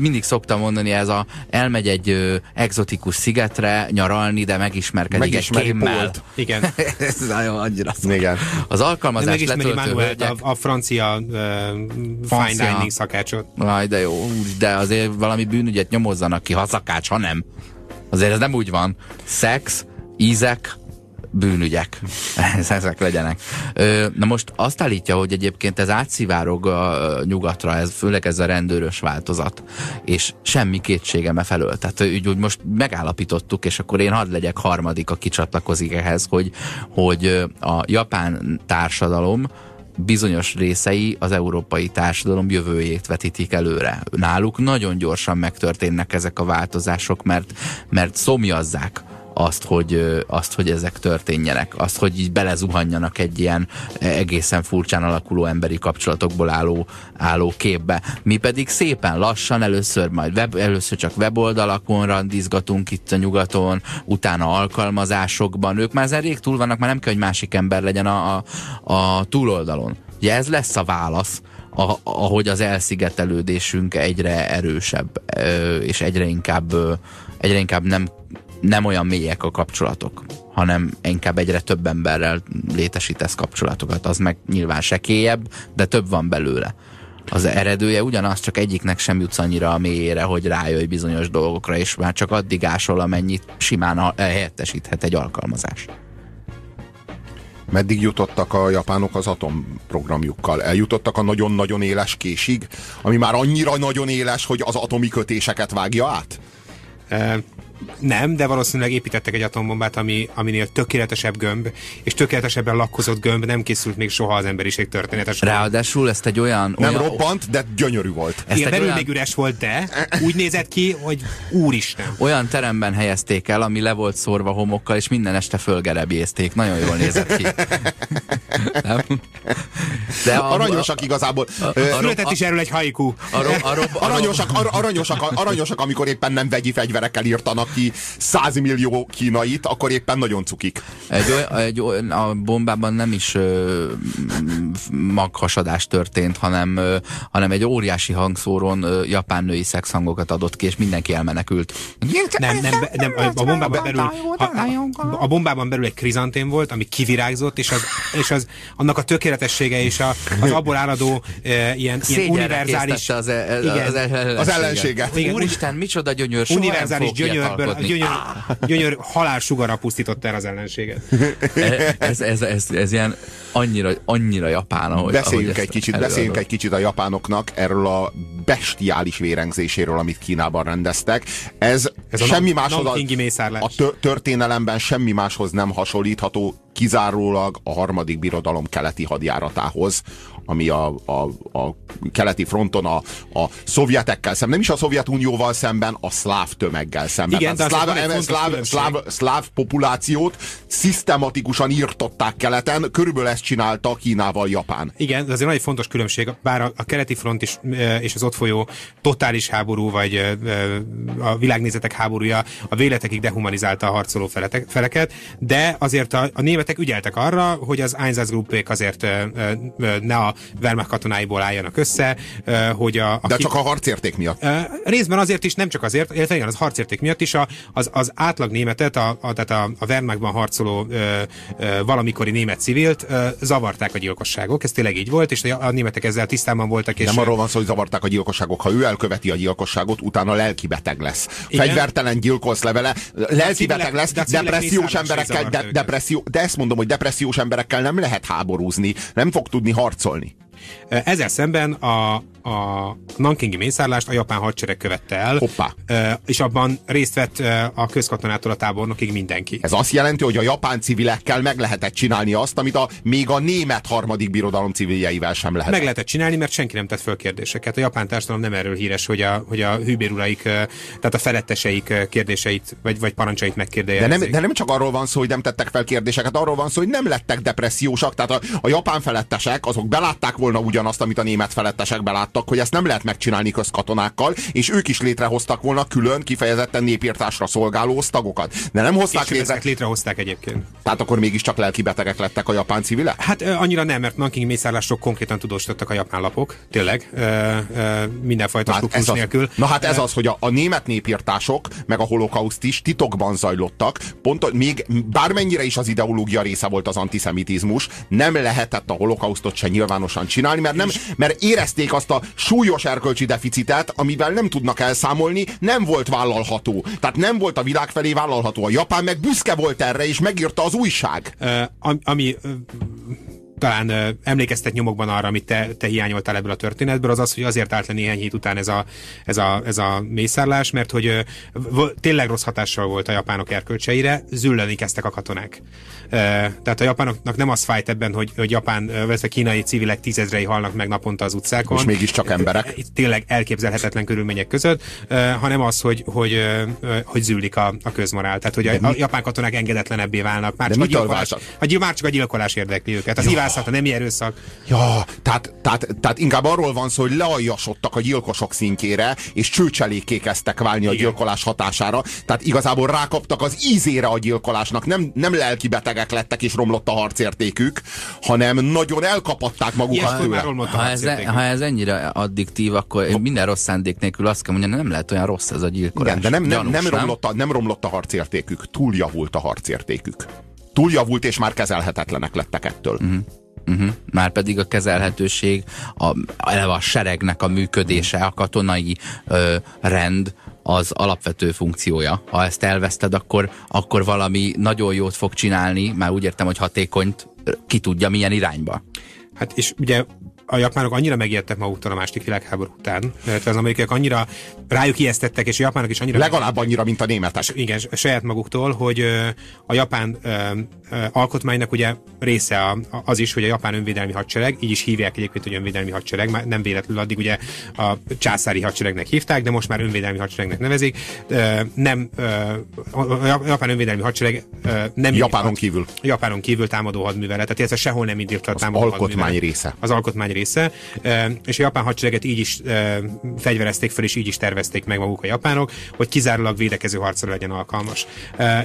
Mindig szoktam mondani, ez a elmegy egy ö, exotikus szigetre nyaralni, de megismerkedik Megismeri egy kémmel. Igen. ez nagyon annyira szok. Igen. Az alkalmazás megismeri Manuel, a, a francia uh, fine dining szakácsot. Aj, de jó, de azért valami bűnügyet nyomozzanak ki, ha szakács, ha nem. Azért ez nem úgy van. Szex, ízek, bűnügyek. Ezek legyenek. Na most azt állítja, hogy egyébként ez átszivárog a nyugatra, ez, főleg ez a rendőrös változat, és semmi kétségeme felől. Tehát úgy, úgy most megállapítottuk, és akkor én hadd legyek harmadik, aki csatlakozik ehhez, hogy, hogy a japán társadalom bizonyos részei az európai társadalom jövőjét vetítik előre. Náluk nagyon gyorsan megtörténnek ezek a változások, mert, mert szomjazzák azt, hogy, azt, hogy ezek történjenek, azt, hogy így belezuhanjanak egy ilyen egészen furcsán alakuló emberi kapcsolatokból álló, álló képbe. Mi pedig szépen lassan, először majd web, először csak weboldalakon randizgatunk itt a nyugaton, utána alkalmazásokban. Ők már ezen rég túl vannak, már nem kell, hogy másik ember legyen a, a, a túloldalon. Ugye ez lesz a válasz, a, ahogy az elszigetelődésünk egyre erősebb, és egyre inkább, egyre inkább nem nem olyan mélyek a kapcsolatok, hanem inkább egyre több emberrel létesítesz kapcsolatokat. Az meg nyilván sekélyebb, de több van belőle. Az eredője ugyanaz, csak egyiknek sem jutsz annyira a mélyére, hogy rájöjj bizonyos dolgokra, és már csak addig ásol, amennyit simán helyettesíthet egy alkalmazás. Meddig jutottak a japánok az atomprogramjukkal? Eljutottak a nagyon-nagyon éles késig, ami már annyira nagyon éles, hogy az atomi kötéseket vágja át? Nem, de valószínűleg építettek egy atombombát, ami, aminél tökéletesebb gömb, és tökéletesebben lakkozott gömb nem készült még soha az emberiség történetes. Ráadásul ezt egy olyan... Nem olyan, robbant, de gyönyörű volt. Ezt Igen, belül olyan... még üres volt, de úgy nézett ki, hogy úristen. Olyan teremben helyezték el, ami le volt szórva homokkal, és minden este fölgerebjézték. Nagyon jól nézett ki. nem? De a, Aranyosak igazából. Született is erről egy haiku. Aranyosak, aranyosak, aranyosak, amikor éppen nem vegyi fegyverekkel írtanak ki 100 millió kínait, akkor éppen nagyon cukik. Egy, egy, a bombában nem is ö, maghasadás történt, hanem, ö, hanem egy óriási hangszórón ö, japán női szexhangokat adott ki, és mindenki elmenekült. Nem, nem, nem a, bombában belül a, a, bombában belül egy krizantén volt, ami kivirágzott, és az, és az annak a tökéletessége és a, az abból áradó e, ilyen, ilyen univerzális az, e, igen, az, ellenséget. az ellenséget. Igen, Úristen, micsoda gyönyör, univerzális gyönyör gyönyörből, gyönyör, gyönyör halál sugara pusztította el az ellenséget. ez, ez, ez, ez ilyen annyira, annyira japán, ahogy beszéljünk ahogy egy kicsit, beszéljünk egy kicsit a japánoknak erről a bestiális vérengzéséről, amit Kínában rendeztek. Ez, ez semmi máshoz a, a történelemben semmi máshoz nem hasonlítható, kizárólag a harmadik birodalom keleti hadjáratához, ami a, a, a keleti fronton a, a szovjetekkel szemben, nem is a Szovjetunióval szemben, a szláv tömeggel szemben. Igen, Tehát szláv, szláv, szláv, szláv, szláv populációt szisztematikusan írtották keleten, körülbelül ezt csinálta Kínával Japán. Igen, de azért nagy fontos különbség, bár a, a keleti front is, és az ott folyó totális háború, vagy a világnézetek háborúja a véletekig dehumanizálta a harcoló feletek, feleket, de azért a, a németek ügyeltek arra, hogy az Einsatzgruppék azért ne a Wehrmacht katonáiból álljanak össze, hogy a... a De ki... csak a harcérték miatt. Részben azért is, nem csak azért, illetve igen, az harcérték miatt is a, az, az átlag németet, a, a, tehát a, a Wehrmachtban harcoló ö, ö, valamikori német civilt ö, zavarták a gyilkosságok, ez tényleg így volt, és a, a németek ezzel tisztában voltak. És nem arról van szó, hogy zavarták a gyilkosságok, ha ő elköveti a gyilkosságot, utána lelki beteg lesz. Igen? Fegyvertelen gyilkolsz levele, lelki beteg lesz, de depressziós emberekkel, de, depresszió, de ezt mondom, hogy depressziós emberekkel nem lehet háborúzni, nem fog tudni harcolni. Ezzel szemben a, a Nankingi mészárlást a japán hadsereg követte el, Hoppá. és abban részt vett a közkatonától a tábornokig mindenki. Ez azt jelenti, hogy a japán civilekkel meg lehetett csinálni azt, amit a, még a német harmadik birodalom civiljeivel sem lehet. Meg lehetett csinálni, mert senki nem tett föl kérdéseket. A japán társadalom nem erről híres, hogy a, hogy a hűbéruraik, tehát a feletteseik kérdéseit, vagy, vagy parancsait megkérdezik. De nem, de nem csak arról van szó, hogy nem tettek fel kérdéseket, arról van szó, hogy nem lettek depressziósak. Tehát a, a japán felettesek, azok belátták volna ugyanazt, amit a német felettesek beláttak, hogy ezt nem lehet megcsinálni közkatonákkal, és ők is létrehoztak volna külön, kifejezetten népírtásra szolgáló osztagokat. De nem hozták és létre. létrehozták egyébként. Tehát akkor mégiscsak lelki betegek lettek a japán civilek? Hát annyira nem, mert Nanking mészárlások konkrétan tudósítottak a japán lapok, tényleg, ö, ö, mindenfajta hát ez nélkül. Az, na hát ez az, hogy a, a német népírtások, meg a holokauszt is titokban zajlottak, pont még bármennyire is az ideológia része volt az antiszemitizmus, nem lehetett a holokausztot se nyilvánosan csinálni, mert, nem, mert érezték azt a súlyos erkölcsi deficitet, amivel nem tudnak elszámolni, nem volt vállalható. Tehát nem volt a világ felé vállalható. A Japán meg büszke volt erre, és megírta az újság. Uh, ami uh, talán ö, emlékeztet nyomokban arra, amit te, te hiányoltál ebből a történetből, az az, hogy azért állt le néhány hét után ez a, ez a, ez a mészárlás, mert hogy ö, tényleg rossz hatással volt a japánok erkölcseire, zülleni kezdtek a katonák. Ö, tehát a japánoknak nem az fájt ebben, hogy, hogy japán, vagy kínai civilek tízezrei halnak meg naponta az utcákon. És mégiscsak emberek. Tényleg elképzelhetetlen körülmények között, ö, hanem az, hogy, hogy, ö, hogy zűlik a, a közmorál. Tehát, hogy a, a japán katonák engedetlenebbé válnak. Már csak, a gyilkolás, a, már csak a gyilkolás érdekli őket. Az ja vadászat, a nemi erőszak. Ja, tehát, tehát, tehát inkább arról van szó, hogy lealjasodtak a gyilkosok szintjére, és csőcselékké kezdtek válni Igen. a gyilkolás hatására. Tehát igazából rákaptak az ízére a gyilkolásnak. Nem, nem lelki betegek lettek, és romlott a harcértékük, hanem nagyon elkapatták magukat tőle. Ha ez, e- ha ez ennyire addiktív, akkor ha. minden rossz szándék nélkül azt kell mondani, nem lehet olyan rossz ez a gyilkolás. Igen, de nem, nem, Gyanús, nem, romlott a, nem romlott a harcértékük, túljavult a harcértékük túljavult, és már kezelhetetlenek lettek ettől. Uh-huh. Uh-huh. Már pedig a kezelhetőség, a, eleve a seregnek a működése, a katonai ö, rend, az alapvető funkciója. Ha ezt elveszted, akkor, akkor valami nagyon jót fog csinálni, már úgy értem, hogy hatékonyt ki tudja milyen irányba. Hát és ugye a japánok annyira megijedtek maguktól a második világháború után, mert az amerikaiak annyira rájuk ijesztettek, és a japánok is annyira... Legalább annyira, mint a németek. Igen, saját maguktól, hogy a japán alkotmánynak ugye része az is, hogy a japán önvédelmi hadsereg, így is hívják egyébként, hogy önvédelmi hadsereg, nem véletlenül addig ugye a császári hadseregnek hívták, de most már önvédelmi hadseregnek nevezik. Nem, a japán önvédelmi hadsereg nem... Japánon kívül. Japánon kívül támadó hadműveletet, illetve sehol nem indított a támadó az alkotmány része. Az alkotmány része, és a japán hadsereget így is fegyverezték fel, és így is tervezték meg maguk a japánok, hogy kizárólag védekező harcra legyen alkalmas.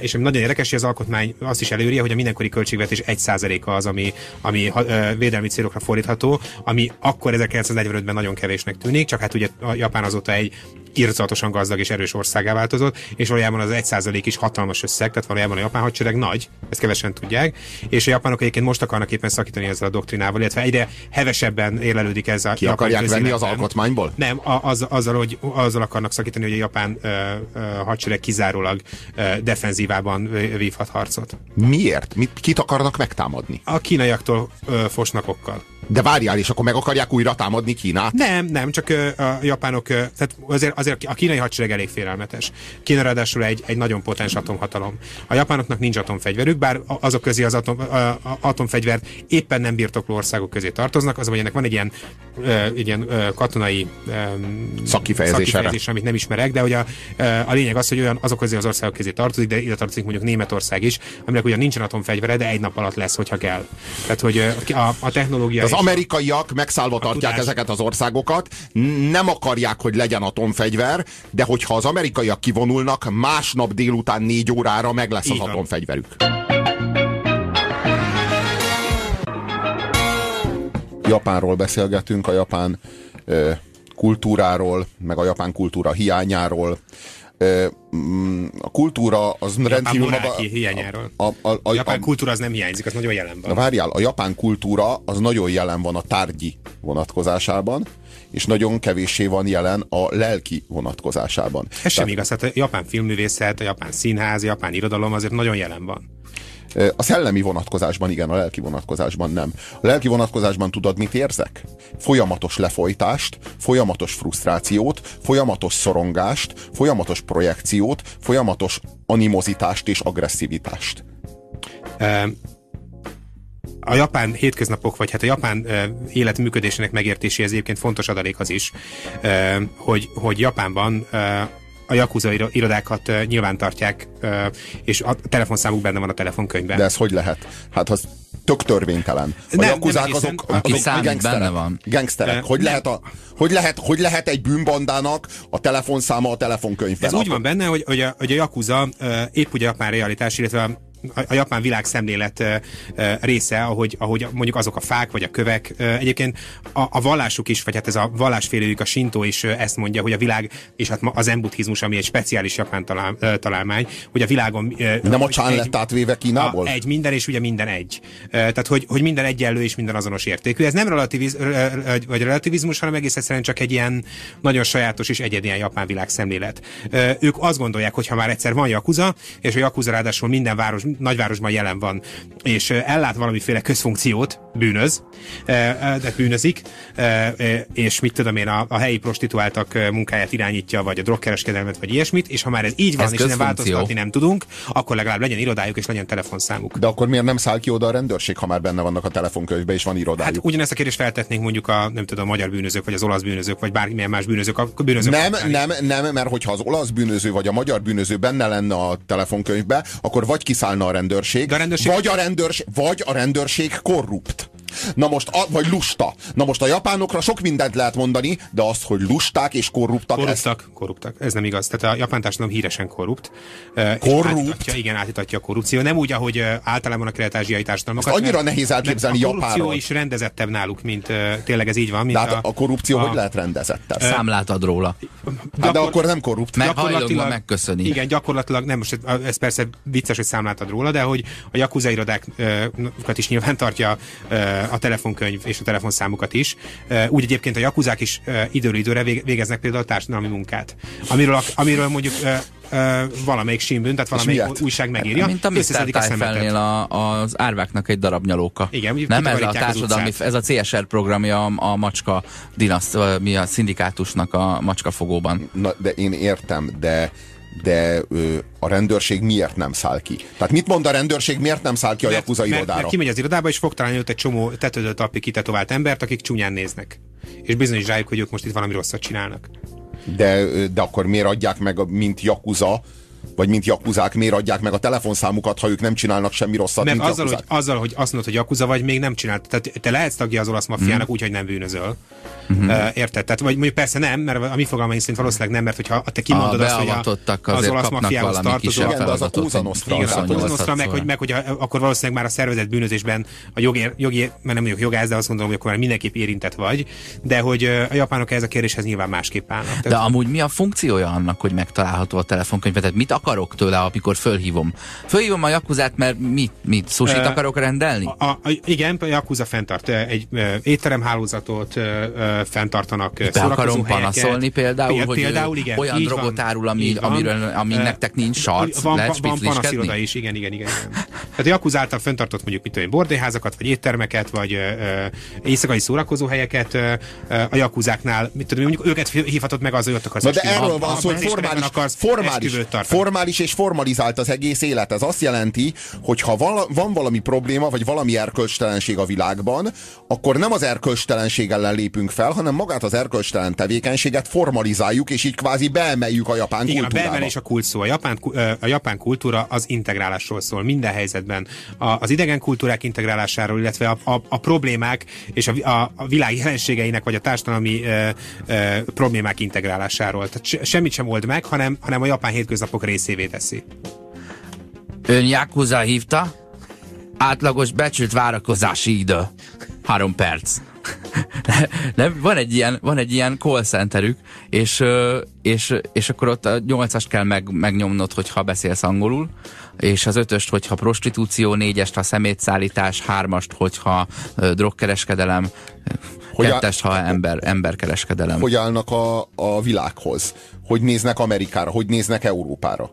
És ami nagyon érdekes, hogy az alkotmány azt is előírja, hogy a mindenkori költségvetés 1%-a az, ami, ami védelmi célokra fordítható, ami akkor 1945-ben nagyon kevésnek tűnik, csak hát ugye a Japán azóta egy ircatosan gazdag és erős országá változott, és valójában az 1% is hatalmas összeg, tehát valójában a japán hadsereg nagy, ezt kevesen tudják, és a japánok egyébként most akarnak éppen szakítani ezzel a doktrinával, illetve egyre hevesebben érlelődik ez a Ki akarják venni az alkotmányból? Nem, az, azzal, hogy azzal akarnak szakítani, hogy a japán ö, ö, hadsereg kizárólag ö, defenzívában vívhat harcot. Miért? Mit, kit akarnak megtámadni? A kínaiaktól ö, fosnakokkal. De várjál, és akkor meg akarják újra támadni Kínát? Nem, nem, csak a japánok, tehát azért, azért a kínai hadsereg elég félelmetes. Kína ráadásul egy, egy nagyon potens atomhatalom. A japánoknak nincs atomfegyverük, bár azok közé az atom, a, atomfegyvert éppen nem birtokló országok közé tartoznak, azonban ennek van egy ilyen, egy ilyen katonai szakifejezés, amit nem ismerek, de hogy a, a lényeg az, hogy olyan azok közé az országok közé tartozik, de ide tartozik mondjuk Németország is, aminek ugyan nincsen atomfegyvere, de egy nap alatt lesz, hogyha kell. Tehát, hogy a, a technológia. Az amerikaiak megszállva tartják tudás. ezeket az országokat, nem akarják, hogy legyen atomfegyver, de hogyha az amerikaiak kivonulnak, másnap délután négy órára meg lesz Így az van. atomfegyverük. Japánról beszélgetünk, a japán ö, kultúráról, meg a japán kultúra hiányáról. Mm, a kultúra az a rendkívül maga... hiányáról. A, a, a, a japán a, kultúra az nem hiányzik, az nagyon jelen van. Na várjál, a japán kultúra az nagyon jelen van a tárgyi vonatkozásában, és nagyon kevéssé van jelen a lelki vonatkozásában. Ez Tehát, sem igaz, hát a japán filmművészet, a japán színház, a japán irodalom azért nagyon jelen van. A szellemi vonatkozásban igen, a lelki vonatkozásban nem. A lelki vonatkozásban tudod, mit érzek? Folyamatos lefolytást, folyamatos frusztrációt, folyamatos szorongást, folyamatos projekciót, folyamatos animozitást és agresszivitást. a japán hétköznapok, vagy hát a japán uh, élet működésének megértéséhez egyébként fontos adalék az is, uh, hogy, hogy Japánban uh, a Yakuza irodákat nyilván tartják, és a telefonszámuk benne van a telefonkönyvben. De ez hogy lehet? Hát az tök törvénytelen. A nem, jakuzák nem azok, azok gangsterek. Benne van. Gangsterek. Hogy lehet, a, hogy, lehet, hogy lehet egy bűnbandának a telefonszáma a telefonkönyvben? Ez úgy van benne, hogy, hogy, a, hogy a Yakuza épp ugye a japán realitás, illetve a japán világ szemlélet része, ahogy, ahogy mondjuk azok a fák vagy a kövek. Egyébként a, a vallásuk is, vagy hát ez a vallásfélőjük, a sintó is ezt mondja, hogy a világ, és hát az embudhizmus, ami egy speciális japán talál, találmány, hogy a világon... Nem a csán lett átvéve Kínából? A, egy minden, és ugye minden egy. Tehát, hogy, hogy minden egyenlő és minden azonos értékű. Ez nem relativiz, vagy relativizmus, hanem egész egyszerűen csak egy ilyen nagyon sajátos és egyedi ilyen japán világ szemlélet. Ők azt gondolják, hogy ha már egyszer van Yakuza, és a Yakuza ráadásul minden város nagyvárosban jelen van, és ellát valamiféle közfunkciót, bűnöz, de bűnözik, és mit tudom én, a, a helyi prostituáltak munkáját irányítja, vagy a drogkereskedelmet, vagy ilyesmit, és ha már ez így van, ez és nem változtatni nem tudunk, akkor legalább legyen irodájuk, és legyen telefonszámuk. De akkor miért nem száll ki oda a rendőrség, ha már benne vannak a telefonkönyvben, és van irodájuk? Hát ugyanezt a kérdést feltetnénk mondjuk a, nem tudom, a magyar bűnözők, vagy az olasz bűnözők, vagy bármilyen más bűnözők. A bűnözők nem, nem, nem, mert hogyha az olasz bűnöző, vagy a magyar bűnöző benne lenne a telefonkönyvbe, akkor vagy kiszállna a rendőrség, De a rendőrség... Vagy, a rendőrség vagy a rendőrség korrupt. Na most, a, vagy lusta. Na most a japánokra sok mindent lehet mondani, de azt, hogy lusták és korruptak. Korruptak, ezt... korruptak. Ez nem igaz. Tehát a japán társadalom híresen korrupt. Korrupt? Átítatja, igen, átítatja a korrupció. Nem úgy, ahogy általában a kelet-ázsiai társadalmakat. Azt annyira nehéz elképzelni Japánról. A korrupció is rendezettebb náluk, mint tényleg ez így van. Mint de hát a, a korrupció a, hogy lehet rendezettebb? Számlát ad róla. Hát de akkor nem korrupt. Meg gyakorlatilag megköszöni. Igen, gyakorlatilag, nem most ez persze vicces, hogy számlát ad róla, de hogy a jakuza irodákat is nyilván tartja a telefonkönyv és a telefonszámukat is. Úgy egyébként a jakuzák is időről időre végeznek például a társadalmi munkát. Amiről, amiről mondjuk valamelyik símbűn, tehát valamelyik újság megírja. Mint a Mr. felnél a, az árváknak egy darab nyalóka. Igen, nem ez a társadalmi, ez a CSR programja a, a macska dinaszt, mi a szindikátusnak a macska fogóban. Na, de én értem, de de ö, a rendőrség miért nem száll ki? Tehát mit mond a rendőrség, miért nem száll ki a Jakuza irodára? Mert, mert kimegy az irodába, és fog találni ott egy csomó tetődött talpig kitetovált embert, akik csúnyán néznek. És bizonyos rájuk, hogy ők most itt valami rosszat csinálnak. De, de akkor miért adják meg, mint Jakuza, vagy mint jakuzák miért adják meg a telefonszámukat, ha ők nem csinálnak semmi rosszat, Mert mint azzal, hogy, azzal, hogy azt mondod, hogy jakuza vagy, még nem csinált. Tehát te lehetsz tagja az olasz maffiának mm. úgy, hogy nem bűnözöl. Uh, érted? Tehát, vagy mondjuk persze nem, mert a mi fogalmaink szerint valószínűleg nem, mert hogyha te kimondod a azt, hogy a, az olasz mafiához tartozó, igen, az a Cosa Nostra. Igen, a Cosa Nostra, meg, hogy, meg, hogy a, akkor valószínűleg már a szervezet bűnözésben a jogi, jogi mert nem mondjuk jogász, de azt gondolom, hogy akkor már mindenképp érintett vagy, de hogy a japánok ez a kérdéshez nyilván másképp állnak. De amúgy mi a funkciója annak, hogy megtalálható a telefonkönyv? Tehát mit akarok tőle, amikor fölhívom? Fölhívom a jakuzát, mert mit, mit susit uh, akarok rendelni? A, a, igen, a jakuza fenntart egy étteremhálózatot, fenntartanak Be akarom panaszolni például, hogy például, igen, olyan drogot van, árul, ami, amiről, ami nektek nincs sarc, van, lehet van panasziroda is, igen, igen, igen. igen. Hát a Jakuz által fenntartott mondjuk mit tudom, bordéházakat, vagy éttermeket, vagy ö, éjszakai szórakozóhelyeket ö, a Jakuzáknál, mit tudom, mondjuk őket hívhatod meg az, hogy ott akarsz. de erről van szó, hogy formális, akarsz formális, formális és formalizált az egész élet. Ez azt jelenti, hogy ha vala, van valami probléma, vagy valami erkölcstelenség a világban, akkor nem az erkölcstelenség ellen lépünk fel, hanem magát az erkölcstelen tevékenységet formalizáljuk, és így kvázi beemeljük a japán Igen, kultúrába. a beemelés a kult szó. A japán, a japán kultúra az integrálásról szól minden helyzetben. A, az idegen kultúrák integrálásáról, illetve a, a, a problémák és a, a, a világ jelenségeinek, vagy a társadalmi ö, ö, problémák integrálásáról. Tehát se, semmit sem old meg, hanem, hanem a japán hétköznapok részévé teszi. Ön Yakuza hívta? Átlagos becsült várakozási idő. Három perc. Nem, van egy ilyen, van egy ilyen call centerük, és, és, és akkor ott a nyolcast kell meg, megnyomnod, hogyha beszélsz angolul, és az ötöst, hogyha prostitúció, négyest, ha szemétszállítás, hármast, hogyha drogkereskedelem, hogy kettest, ha ember, emberkereskedelem. Hogy állnak a, a világhoz? Hogy néznek Amerikára? Hogy néznek Európára?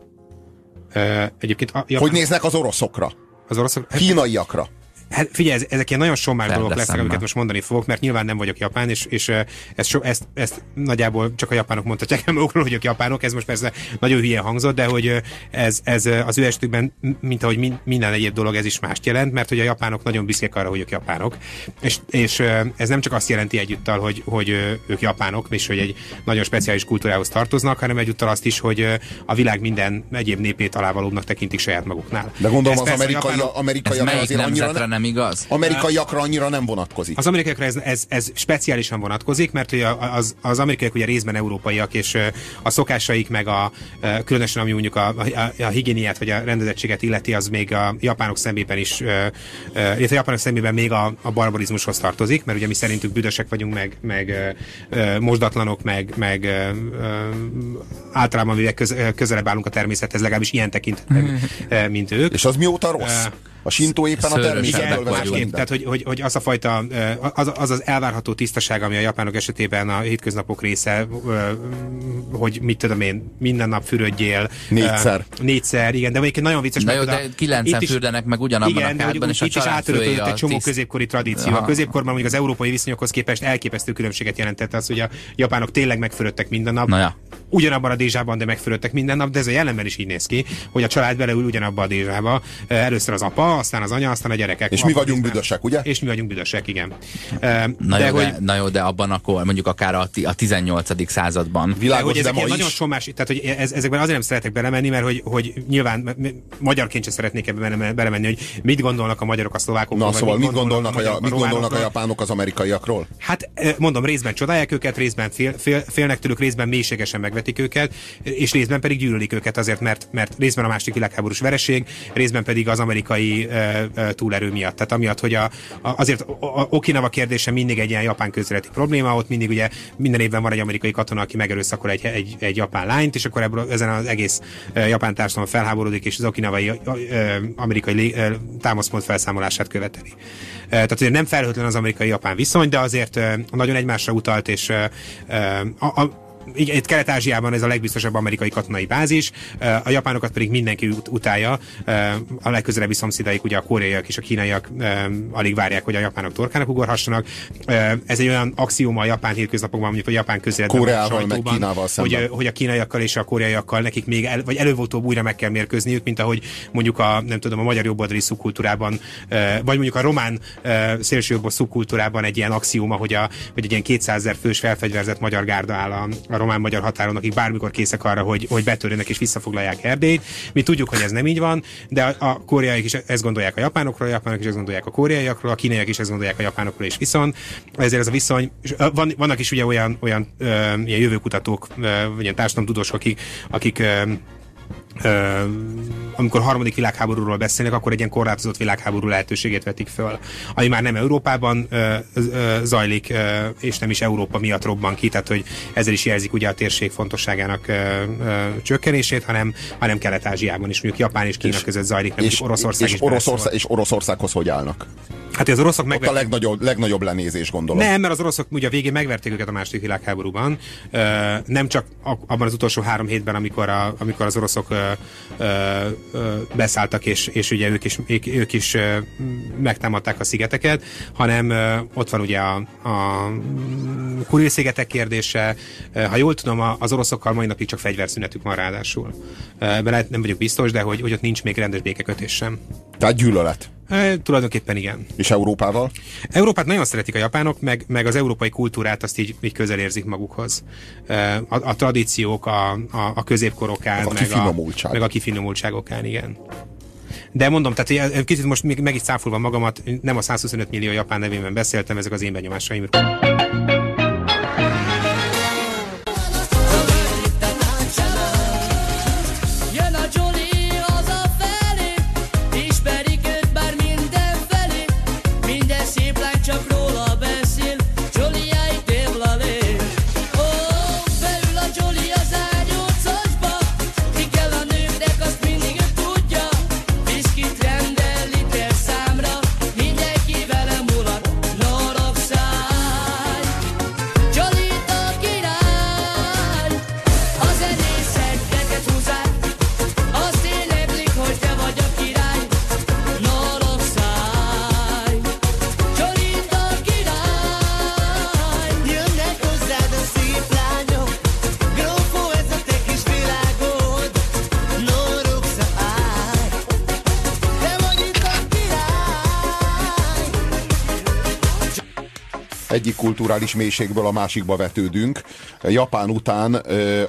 egyébként a, Hogy néznek az oroszokra? Az oroszok? Kínaiakra? Hát figyelj, ezek ilyen nagyon sommás dolgok lesznek, amiket most mondani fogok, mert nyilván nem vagyok japán, és, és ezt, so, ezt, ezt nagyjából csak a japánok mondhatják el magukról, hogy ők japánok, ez most persze nagyon hülye hangzott, de hogy ez, ez az ő esetükben, mint ahogy minden egyéb dolog, ez is mást jelent, mert hogy a japánok nagyon büszkék arra, hogy ők japánok, és, és ez nem csak azt jelenti egyúttal, hogy, hogy ők japánok, és hogy egy nagyon speciális kultúrához tartoznak, hanem egyúttal azt is, hogy a világ minden egyéb népét alávalóbbnak tekintik saját maguknál. De gondolom ez az amerikai, japánok, amerikai azért annyira nem nem igaz? Amerikaiakra annyira nem vonatkozik. Az amerikaiakra ez, ez, ez speciálisan vonatkozik, mert ugye az, az amerikaiak ugye részben európaiak, és a szokásaik meg a, különösen ami mondjuk a, a, a higiéniát vagy a rendezettséget illeti, az még a japánok szemében is, illetve a japánok szemében még a, a barbarizmushoz tartozik, mert ugye mi szerintük büdösek vagyunk, meg, meg mosdatlanok, meg, meg általában mivel közelebb állunk a természethez, legalábbis ilyen tekintetben, mint ők. És az mióta rossz? A sintó éppen a természetből másképp. Tehát, hogy, hogy, hogy az a fajta, az, az az elvárható tisztaság, ami a japánok esetében a hétköznapok része, hogy mit tudom én, minden nap fürödjél. Négyszer. Négyszer, igen, de egyébként nagyon vicces. Na jó, de kilencen fürdenek meg ugyanabban igen, a kádban, és a itt is átöröklődött egy csomó középkori tradíció. A középkorban mondjuk az európai viszonyokhoz képest elképesztő különbséget jelentett az, hogy a japánok tényleg megfürödtek minden nap. Na ja. Ugyanabban a dézsában, de megfürödtek minden nap, de ez a jelenben is így néz ki, hogy a család beleül ugyanabba a dézsába. Először az apa, aztán az anya, aztán a gyerekek. És mi vagyunk büdösek, ugye? És mi vagyunk büdösek, igen. Na, de, jó, hogy... de, na jó, de abban akkor mondjuk akár a, a 18. században. Világos, de, hogy ezek de nagyon sommás, tehát hogy ez, ezekben azért nem szeretek belemenni, mert hogy, hogy nyilván magyarként sem szeretnék ebbe belemenni, hogy mit gondolnak a magyarok a szlovákokról. Na szóval mit gondolnak, a, a, mit gondolnak a japánok az amerikaiakról? Hát mondom, részben csodálják őket, részben fél, fél, félnek tőlük, részben mélységesen megvetik őket, és részben pedig gyűlölik őket azért, mert, mert részben a második világháborús vereség, részben pedig az amerikai túlerő miatt. Tehát amiatt, hogy a, a, azért a Okinawa kérdése mindig egy ilyen japán közéleti probléma, ott mindig ugye minden évben van egy amerikai katona, aki megerőszakol egy, egy, egy japán lányt, és akkor ebből ezen az egész japán társadalom felháborodik, és az okinawai amerikai támaszpont felszámolását követeli. Tehát azért nem felhőtlen az amerikai-japán viszony, de azért nagyon egymásra utalt, és a, a, itt Kelet-Ázsiában ez a legbiztosabb amerikai katonai bázis, a japánokat pedig mindenki ut- utálja, a legközelebbi szomszédaik, ugye a koreaiak és a kínaiak alig várják, hogy a japánok torkának ugorhassanak. Ez egy olyan axióma a japán hétköznapokban, mondjuk a japán közéletben, Koreával, meg Kínával hogy, hogy a kínaiakkal és a koreaiakkal nekik még el, vagy előbb újra meg kell mérkőzniük, mint ahogy mondjuk a, nem tudom, a magyar jobboldali szubkultúrában, vagy mondjuk a román szélsőjobbos szubkultúrában egy ilyen axióma, hogy, a, hogy egy ilyen 200 ezer fős felfegyverzett magyar gárda áll a, a román-magyar határon, akik bármikor készek arra, hogy, hogy betörjenek és visszafoglalják Erdélyt. Mi tudjuk, hogy ez nem így van, de a, a koreaiak is ezt gondolják a japánokról, a japánok is ezt gondolják a koreaiakról, a kínaiak is ezt gondolják a japánokról, és viszont ezért ez a viszony, van, vannak is ugye olyan, olyan ö, ilyen jövőkutatók, ö, ilyen társadalomtudósok, akik, akik ö, ö, amikor harmadik világháborúról beszélnek, akkor egy ilyen korlátozott világháború lehetőségét vetik föl, ami már nem Európában ö, ö, zajlik, ö, és nem is Európa miatt robban ki, tehát hogy ezzel is jelzik ugye a térség fontosságának ö, ö, csökkenését, hanem, hanem Kelet-Ázsiában is, mondjuk Japán és Kína és, között zajlik, nem és, Oroszország és, és, Oroszország, és Oroszországhoz hogy állnak? Hát az oroszok meg a legnagyobb, legnagyobb lenézés, gondolom. Nem, mert az oroszok ugye a végén megverték őket a második világháborúban. Nem csak abban az utolsó három hétben, amikor, a, amikor az oroszok beszálltak, és, és ugye ők is, ők, ők is megtámadták a szigeteket, hanem ott van ugye a, a Kuril-szigetek kérdése. Ha jól tudom, az oroszokkal mai napig csak fegyverszünetük van ráadásul. Ebben nem vagyok biztos, de hogy, hogy ott nincs még rendes békekötés sem. Tehát gyűlölet. E, tulajdonképpen igen. És Európával? Európát nagyon szeretik a japánok, meg, meg az európai kultúrát azt így, így közel érzik magukhoz. E, a, a tradíciók, a, a, a középkorokán, a meg, a, meg a kifinomultságokán, igen. De mondom, tehát kicsit most meg is cáfolva magamat, nem a 125 millió japán nevében beszéltem, ezek az én benyomásaim. Egyik kulturális mélységből a másikba vetődünk. Japán után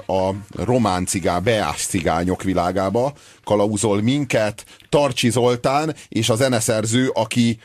a román cigá, beás cigányok világába kalauzol minket Tarcsi Zoltán és a zeneszerző, aki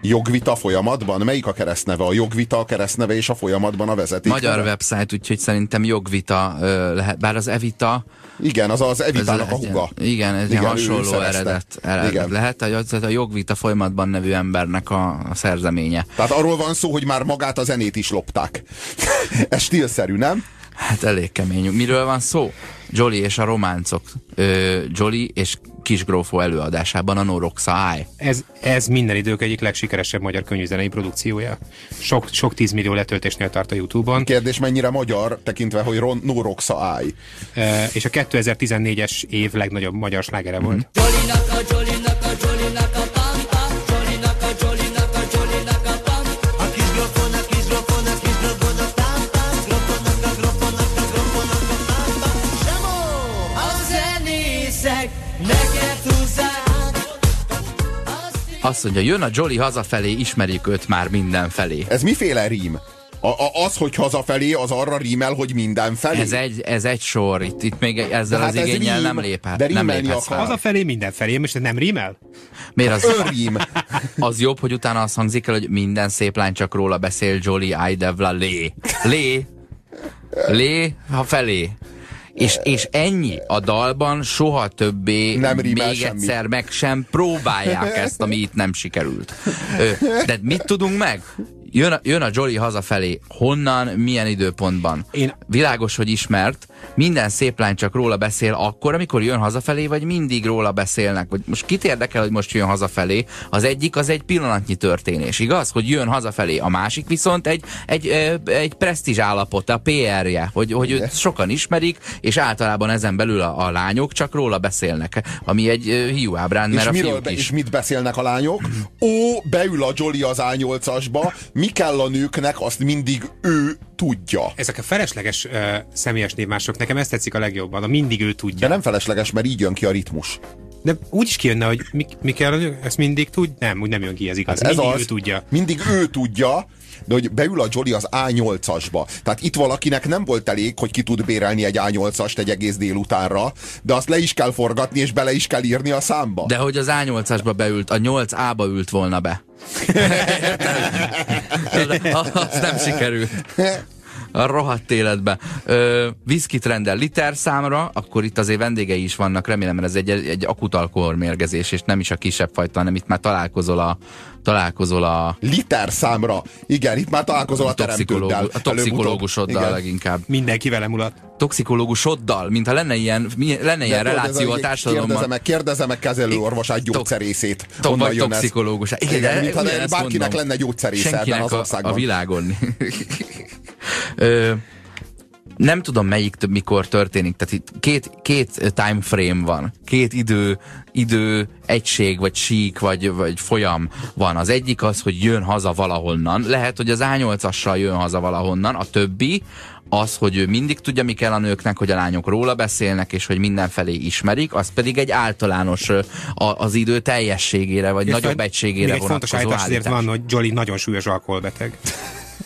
jogvita folyamatban? Melyik a keresztneve? A jogvita a keresztneve és a folyamatban a vezeték? Magyar website, úgyhogy szerintem jogvita lehet, bár az evita igen, az az Evitának a huga. Igen, ez igen, hasonló eredet, eredet igen. lehet. A, a jogvita folyamatban nevű embernek a, a szerzeménye. Tehát arról van szó, hogy már magát a zenét is lopták. ez stílszerű, nem? Hát elég kemény. Miről van szó? Jolly és a románcok. Ö, Jolly és Kisgrófó előadásában a Noroxa Eye. Ez, ez minden idők egyik legsikeresebb magyar könyvzenei produkciója. Sok, sok tízmillió letöltésnél tart a Youtube-on. Kérdés mennyire magyar, tekintve, hogy Ron, Noroxa Eye. E, és a 2014-es év legnagyobb magyar slágere volt. Mm-hmm. A, Jolly-nak a, Jolly-nak a Azt mondja, jön a Jolly hazafelé, ismerjük őt már mindenfelé. Ez miféle rím? A, a, az, hogy hazafelé, az arra rímel, hogy mindenfelé? Ez egy, ez egy sor, itt, itt még ezzel hát az igényel rím, nem léphet. De nem léphetsz fel. Hazafelé mindenfelé, most nem rímel? Miért az? Örrím. Az jobb, hogy utána azt hangzik el, hogy minden szép lány csak róla beszél, Jolly, Aidevla, lé. Lé. Lé, ha felé. És, és ennyi a dalban soha többé nem még egyszer semmi. meg sem próbálják ezt, ami itt nem sikerült. De mit tudunk meg? Jön a, jön a Jolly hazafelé. Honnan, milyen időpontban? Én... Világos, hogy ismert. Minden szép lány csak róla beszél akkor, amikor jön hazafelé, vagy mindig róla beszélnek. Vagy most kit érdekel, hogy most jön hazafelé? Az egyik az egy pillanatnyi történés, igaz? Hogy jön hazafelé. A másik viszont egy, egy, egy presztízs állapot, a PR-je, hogy, hogy őt sokan ismerik, és általában ezen belül a, a lányok csak róla beszélnek. Ami egy hiú ábrán, mert és a fiúk be, is. És mit beszélnek a lányok? Ó, beül a Jolly az A8-asba, mi kell a nőknek, azt mindig ő tudja. Ezek a felesleges uh, személyes névmások, nekem ezt tetszik a legjobban, a mindig ő tudja. De nem felesleges, mert így jön ki a ritmus. De úgy is kijönne, hogy mi, mi kell, ezt mindig tud? Nem, úgy nem jön ki, ez igaz. Hát ez mindig az, ő tudja. Mindig ő tudja, de hogy beül a Jolly az A8-asba. Tehát itt valakinek nem volt elég, hogy ki tud bérelni egy A8-ast egy egész délutánra, de azt le is kell forgatni, és bele is kell írni a számba. De hogy az A8-asba beült, a 8A-ba ült volna be. az nem sikerült. a rohadt életbe. Ö, viszkit rendel liter számra, akkor itt azért vendégei is vannak, remélem, mert ez egy, egy akut alkoholmérgezés, és nem is a kisebb fajta, hanem itt már találkozol a, találkozol a... Liter számra. Igen, itt már találkozol a, a teremtőddel. A toxikológusoddal leginkább. Mindenki velem mulat. Toxikológusoddal, mintha lenne ilyen, lenne ilyen reláció a társadalomban. Kérdezem meg, kérdezem meg kezelőorvosát, gyógyszerészét. To vagy toxikológus. Igen, Igen mintha bárkinek lenne gyógyszerésze ebben az országban. A, a világon. nem tudom melyik mikor történik, tehát itt két, két time frame van, két idő, idő egység, vagy sík, vagy, vagy folyam van. Az egyik az, hogy jön haza valahonnan, lehet, hogy az A8-assal jön haza valahonnan, a többi az, hogy ő mindig tudja, mi kell a nőknek, hogy a lányok róla beszélnek, és hogy mindenfelé ismerik, az pedig egy általános az idő teljességére, vagy és nagyobb egységére vonatkozó fontos állítás azért van, hogy Jolly nagyon súlyos alkoholbeteg.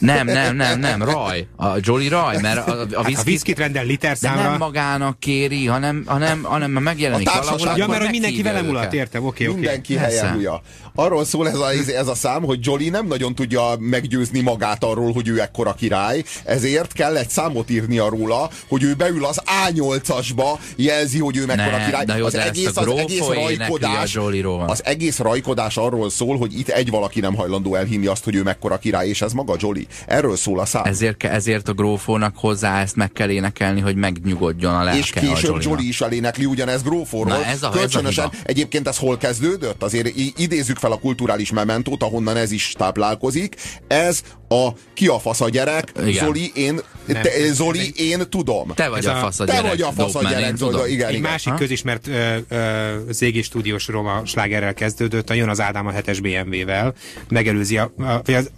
Nem, nem, nem, nem, raj. A Jolly raj, mert a, a, hát a viszkit rendel liter számra. De nem magának kéri, hanem, hanem, hanem megjelenik a valahol. Ja, mert hogy mindenki velem mulat, értem, oké, oké. Mindenki helyen Arról szól ez a, ez a szám, hogy Jolly nem nagyon tudja meggyőzni magát arról, hogy ő ekkora király, ezért kell egy számot írnia róla, hogy ő beül az A8-asba, jelzi, hogy ő mekkora ne, király. jó, az, egész, az egész rajkodás, az egész rajkodás arról szól, hogy itt egy valaki nem hajlandó elhinni azt, hogy ő mekkora király, és ez maga Jolly. Erről szól a szám. Ezért, ezért a grófónak hozzá ezt meg kell énekelni, hogy megnyugodjon a lelke És később a Jolly is elénekli ugyanez grófóról. Na, ez a, Kölcsönösen, ez a egyébként ez hol kezdődött? Azért idézzük fel a kulturális mementót, ahonnan ez is táplálkozik. Ez a ki a fasz a gyerek, Igen. Zoli, én, te, Zoli, én tudom. Te vagy a, a fasz a gyerek. Te vagy a fasz a gyerek, Zoli, igen, Egy igen. másik ha? közismert ö, ö, zégi stúdiós roma slágerrel kezdődött, a Jön az Ádám a 7-es BMW-vel, megelőzi a, a, az,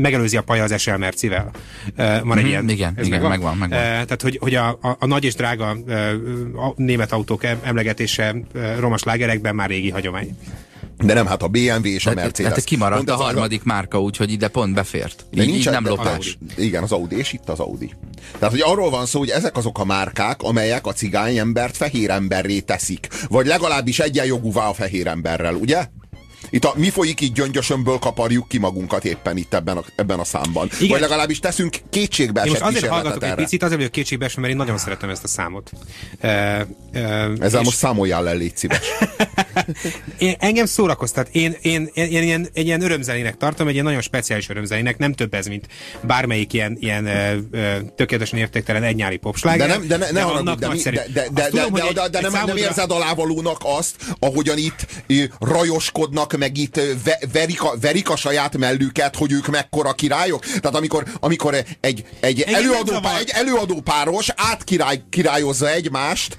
megelőzi a paja az SL Mercivel. Uh, van egy mm, ilyen. Igen, ez igen megvan. megvan, megvan. Uh, tehát, hogy, hogy a, a, a nagy és drága uh, a német autók emlegetése uh, romas lágerekben már régi hagyomány. De nem, hát a BMW és a Mercedes. Hát kimaradt pont a harmadik a... márka, úgyhogy ide pont befért. De így, így nem lopás. Igen, az Audi, és itt az Audi. Tehát, hogy arról van szó, hogy ezek azok a márkák, amelyek a cigány embert fehér emberré teszik. Vagy legalábbis egyenjogúvá a fehér emberrel, ugye? Itt a, mi folyik így gyöngyösömből kaparjuk ki magunkat éppen itt ebben a, ebben a számban. Igen. Vagy legalábbis teszünk kétségbe esett azért hallgatok erre. egy picit, azért vagyok kétségbe esve, mert én nagyon szeretem ezt a számot. Uh, uh, Ezzel és... most számoljál le, légy szíves. én, engem szórakoztat. Én, én, én, én ilyen, egy ilyen örömzenének tartom, egy ilyen nagyon speciális örömzenének, nem több ez, mint bármelyik ilyen, ilyen ö, ö, tökéletesen értéktelen egynyári popsláger. De nem, de ne, ne de haragudj, de, mi, de, de, de, tudom, de, de, de, nem, számodra... nem érzed alávalónak azt, ahogyan itt rajoskodnak, meg itt ve, verik, a, verik a saját mellüket, hogy ők mekkora királyok. Tehát amikor, amikor egy, egy, előadó, pár, egy előadó páros átkirály, királyozza egymást,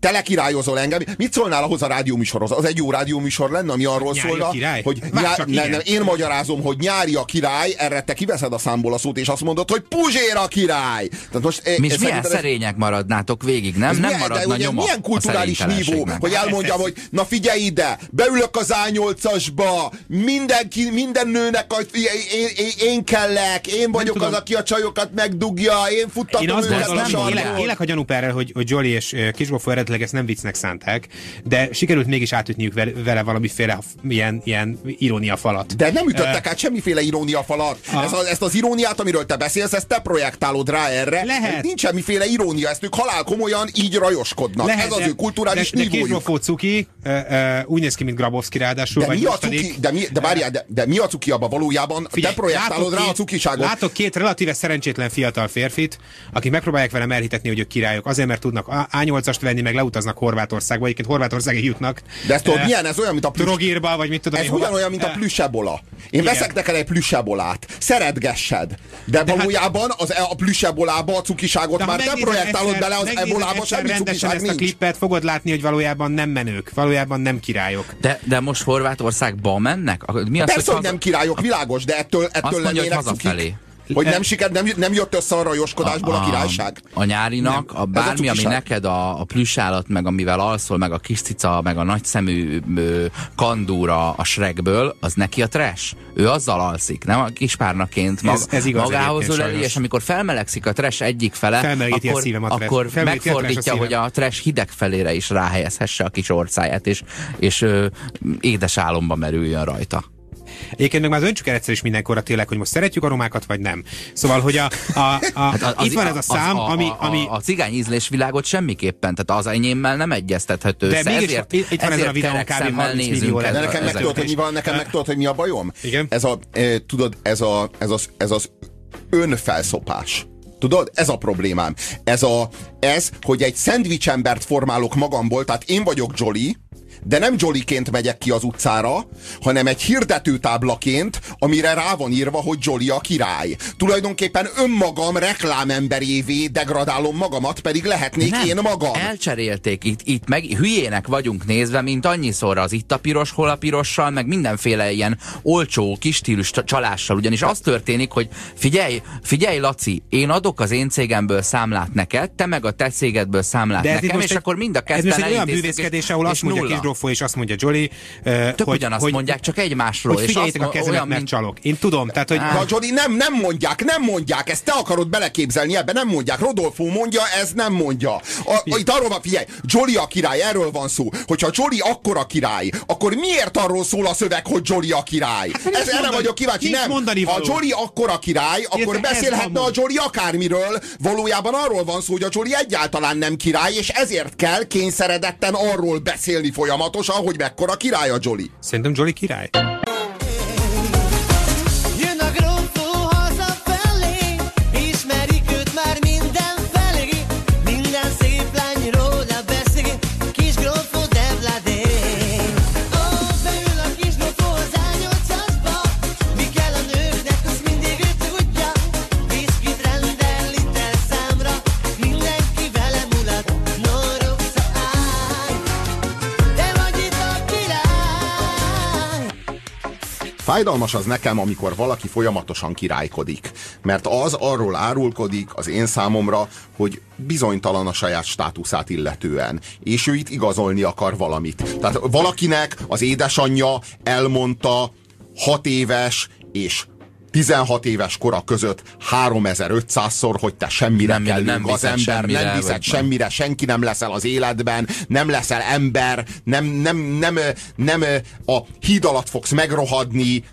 telekirályozol engem, mit szólnál ahhoz a rádióműsorhoz? Az egy jó rádióműsor lenne, ami arról nyári szólna, király? hogy nyá, ne, nem, én magyarázom, hogy nyári a király, erre te kiveszed a számból a szót, és azt mondod, hogy Puzsér a király. Tehát most, Mi milyen ez, szerények maradnátok végig, nem? Nem maradna nyoma Milyen kulturális nívó, hogy elmondjam, hogy na figyelj ide, beülök az A8 nyolcasba, mindenki, minden nőnek a, én, én, én kellek, én vagyok az, aki a csajokat megdugja, én futtatom én azt őket a élek, élek a gyanúperrel, hogy, hogy Jolly és Kisgófó eredetileg ezt nem viccnek szánták, de sikerült mégis átütniük vele, valamiféle ilyen, ilyen irónia falat. De nem ütöttek uh, át semmiféle irónia falat. Ez a, ezt az iróniát, amiről te beszélsz, ezt te projektálod rá erre. Lehet. Nincs semmiféle irónia, ezt ők halál komolyan így rajoskodnak. Lehet, Ez az de, ő kulturális de, nívójuk. De cuki, uh, uh, úgy néz ki, mint Grabowski ráadásul. De mi a cuki, de, mi, de, várjál, de, de mi a cuki abban valójában? Figyelj, te projektálod rá két, a cukiságot. Látok két relatíve szerencsétlen fiatal férfit, akik megpróbálják velem elhitetni, hogy ők királyok. Azért, mert tudnak A8-ast venni, meg leutaznak Horvátországba. Egyébként Horvátországig jutnak. De ezt tudod, uh, milyen? Ez olyan, mint a plüss... Drogírba, vagy mit tudom Ez ugyanolyan, mint a plüssebola. Én Igen. veszek neked egy plüssebolát. Szeretgessed. De, de hát- valójában az, e- a plüssebolába a cukiságot már te projektálod bele, az ebolába semmi cukiság ezt a klippet, fogod látni, hogy valójában nem menők, valójában nem királyok. De, de most Horvátországba mennek? Mi az, Persze, hogy, hogy nem királyok, világos, de ettől, ettől lennének cukik. Hogy nem, siker, nem, nem jött össze a rajoskodásból a, a királyság? A nyárinak, nem. a bármi, a ami neked a, a plüssállat, meg amivel alszol, meg a kis cica, meg a nagyszemű ö, kandúra a Shrekből, az neki a trash. Ő azzal alszik, nem a kispárnaként mag, ez, ez igaz magához öleli, és amikor felmelegszik a trash egyik fele, akkor, a akkor megfordítja, a hogy a trash hideg felére is ráhelyezhesse a kis orcáját, és, és ö, édes álomba merüljön rajta. Egyébként meg már döntsük el egyszer is mindenkorra tényleg, hogy most szeretjük a romákat, vagy nem. Szóval, hogy a, a, a, hát az, itt van ez a szám, az, ami, a, ami... A, a cigány ízlésvilágot semmiképpen, tehát az enyémmel nem egyeztethető. De mégis ezért, itt van ez a videó kb. 30 millió De nekem meg tudod, hogy mi van, nekem meg tudod, hogy mi a bajom? Igen? Ez a, e, tudod, ez a, ez az, ez az önfelszopás. Tudod, ez a problémám. Ez, a, ez, hogy egy szendvicsembert formálok magamból, tehát én vagyok Jolly, de nem Jollyként megyek ki az utcára, hanem egy hirdetőtáblaként, amire rá van írva, hogy Jolly a király. Tulajdonképpen önmagam reklámemberévé degradálom magamat, pedig lehetnék nem, én magam. Elcserélték, itt, itt meg hülyének vagyunk nézve, mint annyiszor az itt a piros, hol a pirossal, meg mindenféle ilyen olcsó, kis stílus csalással. Ugyanis az történik, hogy figyelj, figyelj Laci, én adok az én cégemből számlát neked, te meg a te cégedből számlát de nekem, és egy, akkor mind a ketten Ez most egy olyan bűvészkedés, ahol azt mondja Kisdrófó, és azt mondja Jolly, uh, Tök hogy, ugyanazt hogy, mondják, csak egymásról. Hogy figyeljétek a kezemet, mert mint... csalok. Én tudom, tehát hogy... A Jolly nem, nem mondják, nem mondják, ezt te akarod beleképzelni, ebben nem mondják. Rodolfo mondja, ez nem mondja. A, a, itt arról van, figyelj, Jolly a király, erről van szó. Hogyha Jolly akkor a király, akkor miért arról szól a szöveg, hogy Jolly a király? Hát, ez, erre mondani, vagyok kíváncsi, nem. Ha Jolly akkor a király, akkor Érte, beszélhetne a Jolly akármiről. Valójában arról van szó, hogy a Jolly egyáltalán nem király, és ezért kell kényszeredetten arról beszélni folyamatosan, hogy mekkora király a Jolly. Szerintem Jolly király. Fájdalmas az nekem, amikor valaki folyamatosan királykodik. Mert az arról árulkodik az én számomra, hogy bizonytalan a saját státuszát illetően. És ő itt igazolni akar valamit. Tehát valakinek az édesanyja elmondta hat éves és 16 éves kora között 3500-szor, hogy te semmire nem, kell nem az ember, semmire, nem viszed semmire, senki nem leszel az életben, nem leszel ember, nem, nem, nem, nem, nem a híd alatt fogsz megrohadni,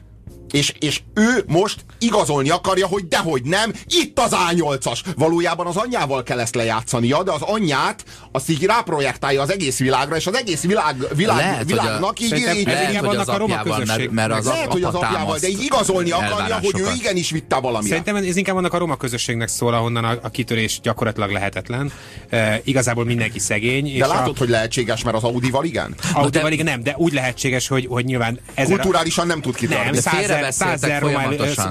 és, és ő most igazolni akarja, hogy dehogy nem, itt az A8-as. Valójában az anyjával kell ezt lejátszania, de az anyját azt így ráprojektálja az egész világra, és az egész világ, világ, lehet, világnak így... így, így lehet, hogy az apjával, mert, mert az lehet, hogy az apjával, de így igazolni akarja, hogy ő igenis vitte valamit. Szerintem ez inkább annak a roma közösségnek szól, ahonnan a, a kitörés gyakorlatilag lehetetlen. E, igazából mindenki szegény. De és látod, a... hogy lehetséges, mert az Audival igen? Audival igen, nem, de úgy lehetséges, hogy, hogy nyilván... Kulturálisan nem tud kitörni. Nem, százezer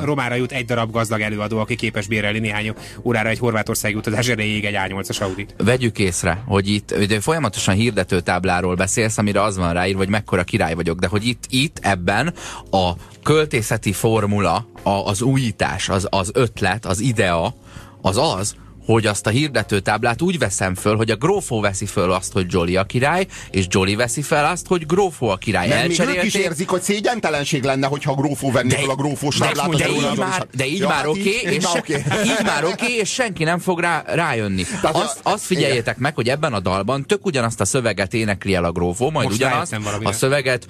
romára jut egy darab gazdag előadó, aki képes bérelni néhány órára egy horvátországi utazás erejéig egy A8-as Audit. Vegyük észre, hogy itt hogy folyamatosan hirdető tábláról beszélsz, amire az van ráírva, hogy mekkora király vagyok, de hogy itt, itt ebben a költészeti formula, a, az újítás, az, az ötlet, az idea, az az, hogy azt a hirdetőtáblát úgy veszem föl, hogy a grófó veszi föl azt, hogy Jolly a király, és Jolly veszi fel azt, hogy grófó a király. Mert még ők is érzik, hogy szégyentelenség lenne, hogyha grófó venné de, föl a grófós táblát. De, de, így már, de így ja, már hát oké, okay, és, okay. így már oké, okay, és senki nem fog rá, rájönni. Tehát azt, azt figyeljétek igen. meg, hogy ebben a dalban tök ugyanazt a szöveget énekli el a grófó, majd Most ugyanazt a szöveget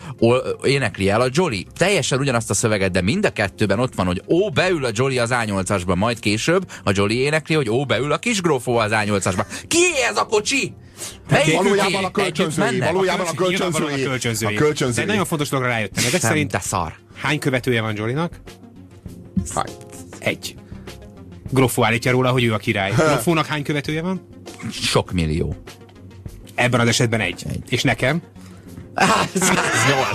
énekli el a Jolly. Teljesen ugyanazt a szöveget, de mind a kettőben ott van, hogy ó, beül a Jolly az A8-asba, majd később a Jolly énekli, hogy ó, beül ül a kis grófó az A8-asba. Ki ez a kocsi? Melyik valójában a kölcsönzői, valójában a kölcsönzői. A kölcsönzői. A kölcsönzői. De nagyon fontos dologra rájöttem. Ezek Nem, szerint te szar. hány követője van Jolinak? Hány? Egy. Groffó állítja róla, hogy ő a király. Groffónak hány követője van? Sok millió. Ebben az esetben egy. egy. És nekem?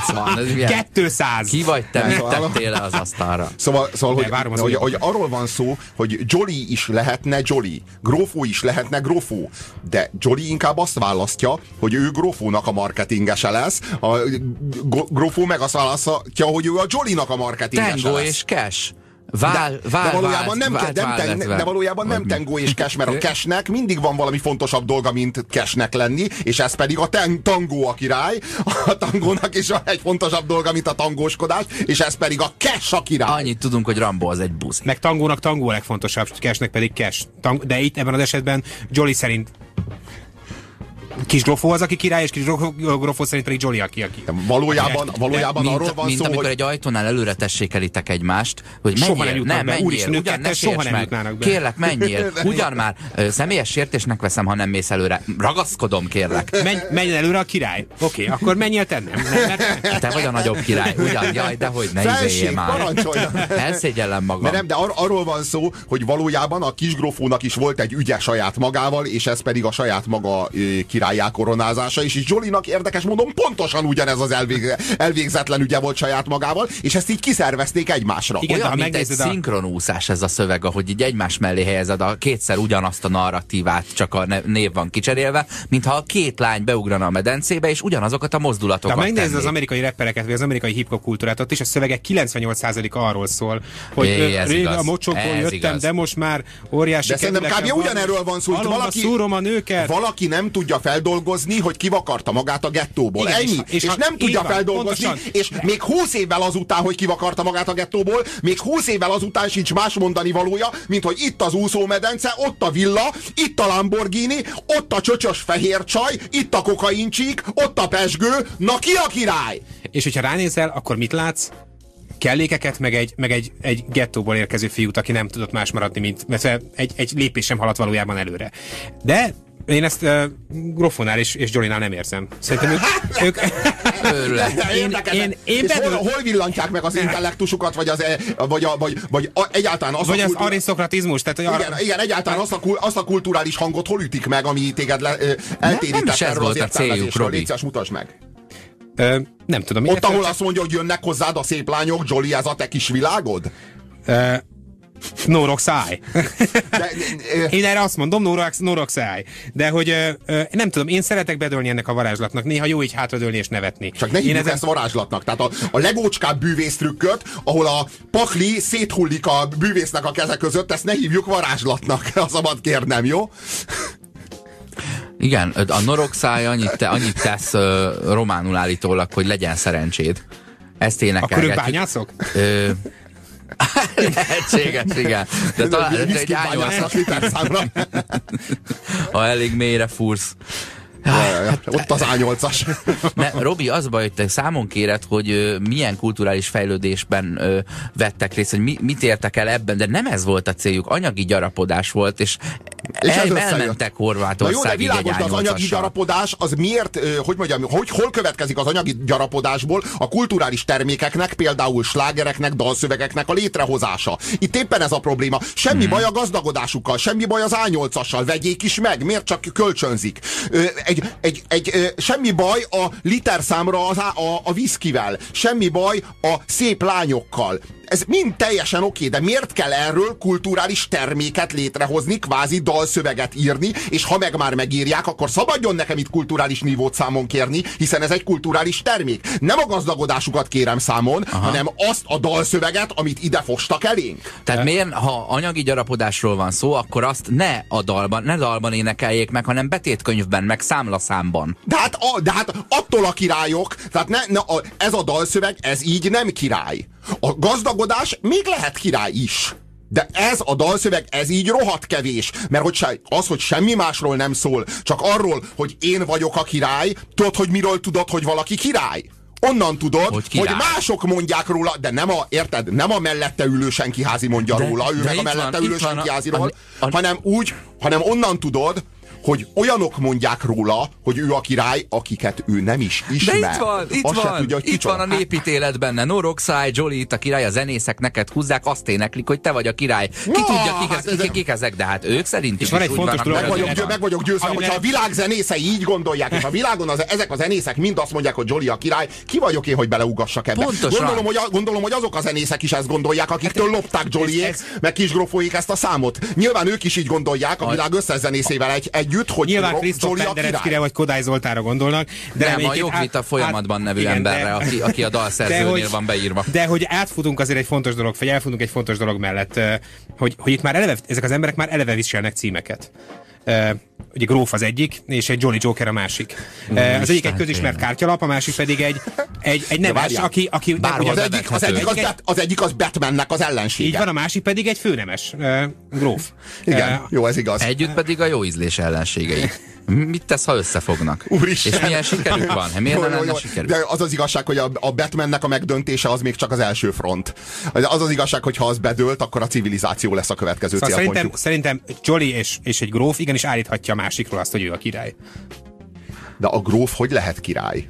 80. Ez 200. Ki vagy te, mit tettél az asztalra? Szóval, szóval hogy, várom hogy, hogy, arról van szó, hogy Jolly is lehetne Jolly, Grófó is lehetne Grófó, de Jolly inkább azt választja, hogy ő Grófónak a marketingese lesz, a Grófó meg azt választja, hogy ő a Jolly-nak a marketingese Tango lesz. és Cash. Vál, de, vál, de valójában nem, vált, nem, vált, ten, de valójában nem tengó és cash, mert a cashnek mindig van valami fontosabb dolga, mint cashnek lenni, és ez pedig a ten, tangó a király, a tangónak is van egy fontosabb dolga, mint a tangóskodás, és ez pedig a cash a király. Annyit tudunk, hogy Rambo az egy busz. Meg tangónak tangó a legfontosabb, cashnek pedig cash. Tang, de itt ebben az esetben Jolly szerint Kis Grofó az, aki király, és Kis Grofó szerint pedig Jolly, aki, aki. Valójában, valójában mint, arról van mint szó, amikor hogy... egy ajtónál előre tessékelitek egymást, hogy Soha menjél, nem jutnak nem, be. menjél, ugyan ne soha nem jutnának be. Kérlek, menjél, ugyan már, személyes sértésnek veszem, ha nem mész előre. Ragaszkodom, kérlek. Menj, menjen előre a király. Oké, okay, akkor menjél te nem. nem, nem. Te vagy a nagyobb király, ugyan, jaj, de hogy ne izéljél már. Elszégyellem magam. De nem, de ar- arról van szó, hogy valójában a kisgrófónak is volt egy ügye saját magával, és ez pedig a saját maga ö, királyá koronázása, és is Jolinak érdekes módon pontosan ugyanez az elvég, elvégzetlen ügye volt saját magával, és ezt így kiszervezték egymásra. Igen, de Olyan, mint egy a- szinkronúszás ez a szöveg, ahogy így egymás mellé helyezed a kétszer ugyanazt a narratívát, csak a név van kicserélve, mintha a két lány beugrana a medencébe, és ugyanazokat a De mozdulatokat ha megnézed az amerikai rappereket, vagy az amerikai hip-hop kultúrát, ott is a szövegek 98%-a arról szól, hogy É, ez rég igaz. a mocsokból jöttem, igaz. de most már óriási De szerintem kb. van, ugyanerről van szó, hogy valaki, a nőket. valaki nem tudja feldolgozni, hogy kivakarta magát a gettóból. Igen, Ennyi. és- És, és nem tudja van, feldolgozni, pontosan. és még 20 évvel azután, hogy kivakarta magát a gettóból, még 20 évvel azután sincs más mondani valója, mint hogy itt az úszómedence, ott a villa, itt a Lamborghini, ott a csöcsös fehér csaj, itt a kokaincsík, ott a pesgő, na ki a király? És hogyha ránézel, akkor mit látsz? Kellékeket, meg egy, meg egy, egy gettóból érkező fiút, aki nem tudott más maradni, mint mert egy, egy lépés sem haladt valójában előre. De én ezt uh, Groffonál és, és Jolinál nem érzem. Szerintem ők... ők Őrület. Én- én- én és hol, hol villantják meg az intellektusukat, vagy, az, e- vagy, a, vagy, vagy a, egyáltalán az vagy a az kultúra- arisztokratizmus, tehát hogy arra, Igen, igen, egyáltalán azt a, kul- azt a kulturális hangot hol ütik meg, ami téged le, eltérített nem is ez erről az értelmezésről. Légy szíves, mutasd meg. ö, nem tudom. Ott, ahol azt mondja, hogy jönnek hozzád a szép lányok, Jolly, ez a te kis világod? Ö, No rocks eye. De, ö, Én erre azt mondom, no rocks, no rocks eye. De hogy ö, ö, nem tudom, én szeretek bedölni ennek a varázslatnak. Néha jó így hátradőlni és nevetni. csak ne én hívjuk ezt varázslatnak. Tehát a, a legócskább bűvésztrükköt, ahol a pakli széthullik a bűvésznek a keze között, ezt ne hívjuk varázslatnak. Az szabad kérnem, jó? Igen, a norogszáj annyit, te, annyit tesz uh, románul állítólag, hogy legyen szerencséd. Ezt énekelgetjük. Akkor ők bányászok? Ö, lehetséges, igen. De talán egy ányolsz, ha elég mélyre fúrsz. Ott az A8-as. Ne, Robi, az baj, hogy te számon kéred, hogy milyen kulturális fejlődésben vettek részt, hogy mi, mit értek el ebben, de nem ez volt a céljuk, anyagi gyarapodás volt, és, És el, összejött. elmentek Na jó, de Horvátországig világos, de az anyagi A8-assal. gyarapodás, az miért, hogy mondjam, hogy hol következik az anyagi gyarapodásból a kulturális termékeknek, például slágereknek, dalszövegeknek a létrehozása. Itt éppen ez a probléma. Semmi baj a gazdagodásukkal, semmi baj az A8-assal, vegyék is meg, miért csak kölcsönzik. Ö, Egy, egy, egy, semmi baj a literszámra az á, a, a viszkivel, semmi baj a szép lányokkal. Ez mind teljesen oké, de miért kell erről kulturális terméket létrehozni, kvázi dalszöveget írni, és ha meg már megírják, akkor szabadjon nekem itt kulturális nívót számon kérni, hiszen ez egy kulturális termék. Nem a gazdagodásukat kérem számon, Aha. hanem azt a dalszöveget, amit ide fostak elénk. Tehát miért, ha anyagi gyarapodásról van szó, akkor azt ne a dalban, ne dalban énekeljék meg, hanem betétkönyvben, meg számlaszámban. De hát, a, de hát attól a királyok, tehát ne, ne, a, ez a dalszöveg, ez így nem király. A gazdagodás még lehet király is. De ez a dalszöveg, ez így rohadt kevés. Mert hogy se, az, hogy semmi másról nem szól, csak arról, hogy én vagyok a király, tudod, hogy miről tudod, hogy valaki király? Onnan tudod, Hogy hogy, király. hogy mások mondják róla, de nem a, érted, nem a mellette ülő senkiházi mondja De- róla, ő de meg a mellette van, ülő senkiháziról, a- a- hanem úgy, hanem onnan tudod, hogy olyanok mondják róla, hogy ő a király, akiket ő nem is De ismer. itt van, itt Azt van, tudja, hogy itt van a népítélet benne. No Roxai, Jolly itt a király, a zenészek neked húzzák, azt éneklik, hogy te vagy a király. Ki Na, tudja, kik, hát ez, ezek- kik, kik ezek, de hát ők szerintük És van is egy fontos meg vagyok, győ, meg vagyok győzve, Amivel- hogyha a világ zenészei így gondolják, és a világon az, ezek a zenészek mind azt mondják, hogy Jolly a király, ki vagyok én, hogy beleugassak ebbe? Pontosan. Gondolom hogy, a, gondolom, hogy azok a zenészek is ezt gondolják, akiktől lopták Jollyék, ez- meg kisgrofóik ezt a számot. Nyilván ők is így gondolják, a világ összes zenészével egy, együtt, hogy Nyilván a Pendereckire vagy Kodály Zoltára gondolnak. De Nem, a jogvita át- folyamatban nevű igen, emberre, de- aki, aki a dalszerzőnél hogy- van beírva. De hogy átfutunk azért egy fontos dolog, vagy elfutunk egy fontos dolog mellett, hogy, hogy itt már eleve, ezek az emberek már eleve viselnek címeket. Ugye Gróf az egyik, és egy Jolly Joker a másik. Uh, az egyik egy közismert kártyalap, a másik pedig egy, egy, egy nemes, várjál. aki, aki Bárhol ugye Az egyik, az, egyik az, egyik- Bat- az egyik az Batmannek az ellensége. így van, a másik pedig egy főnemes uh, Gróf. Igen, Eh, jó, ez igaz. Együtt pedig a jó ízlés ellenségei. Mit tesz, ha összefognak? Úristen. És milyen sikerük van? Miért Jó, nem jó, lenne sikerük? De az az igazság, hogy a, a Batmannek a megdöntése az még csak az első front. Az az igazság, hogy ha az bedőlt, akkor a civilizáció lesz a következő Szóval célpontjuk. szerintem, szerintem Jolly és, és egy gróf igenis állíthatja a másikról azt, hogy ő a király. De a gróf hogy lehet király?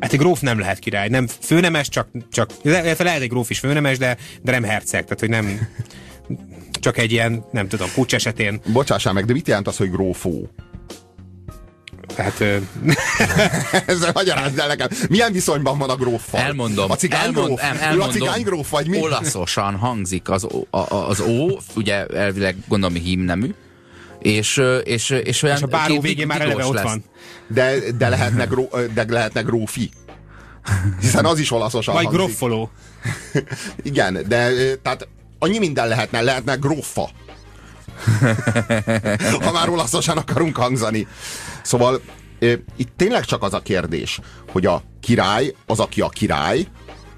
Hát egy gróf nem lehet király, nem főnemes, csak, csak illetve lehet egy gróf is főnemes, de, de nem herceg, tehát hogy nem csak egy ilyen, nem tudom, pucs esetén. Bocsássál meg, de mit jelent az, hogy grófó? Tehát Ezzel magyarázd el nekem. Milyen viszonyban van a gróffal? Elmondom. A cigány elmond, gróf? em, Ő a elmondom. cigány gróf, vagy mi? Olaszosan hangzik az, ó- a, az ó, ugye elvileg gondolom hímnemű, és, és, és olyan és a báró két végén már eleve ott lesz. van. De, de, lehetne gró, de lehetne grófi. Hiszen az is olaszosan Vagy hangzik. groffoló. Igen, de tehát annyi minden lehetne, lehetne grófa. ha már olaszosan akarunk hangzani. Szóval itt tényleg csak az a kérdés, hogy a király, az, aki a király,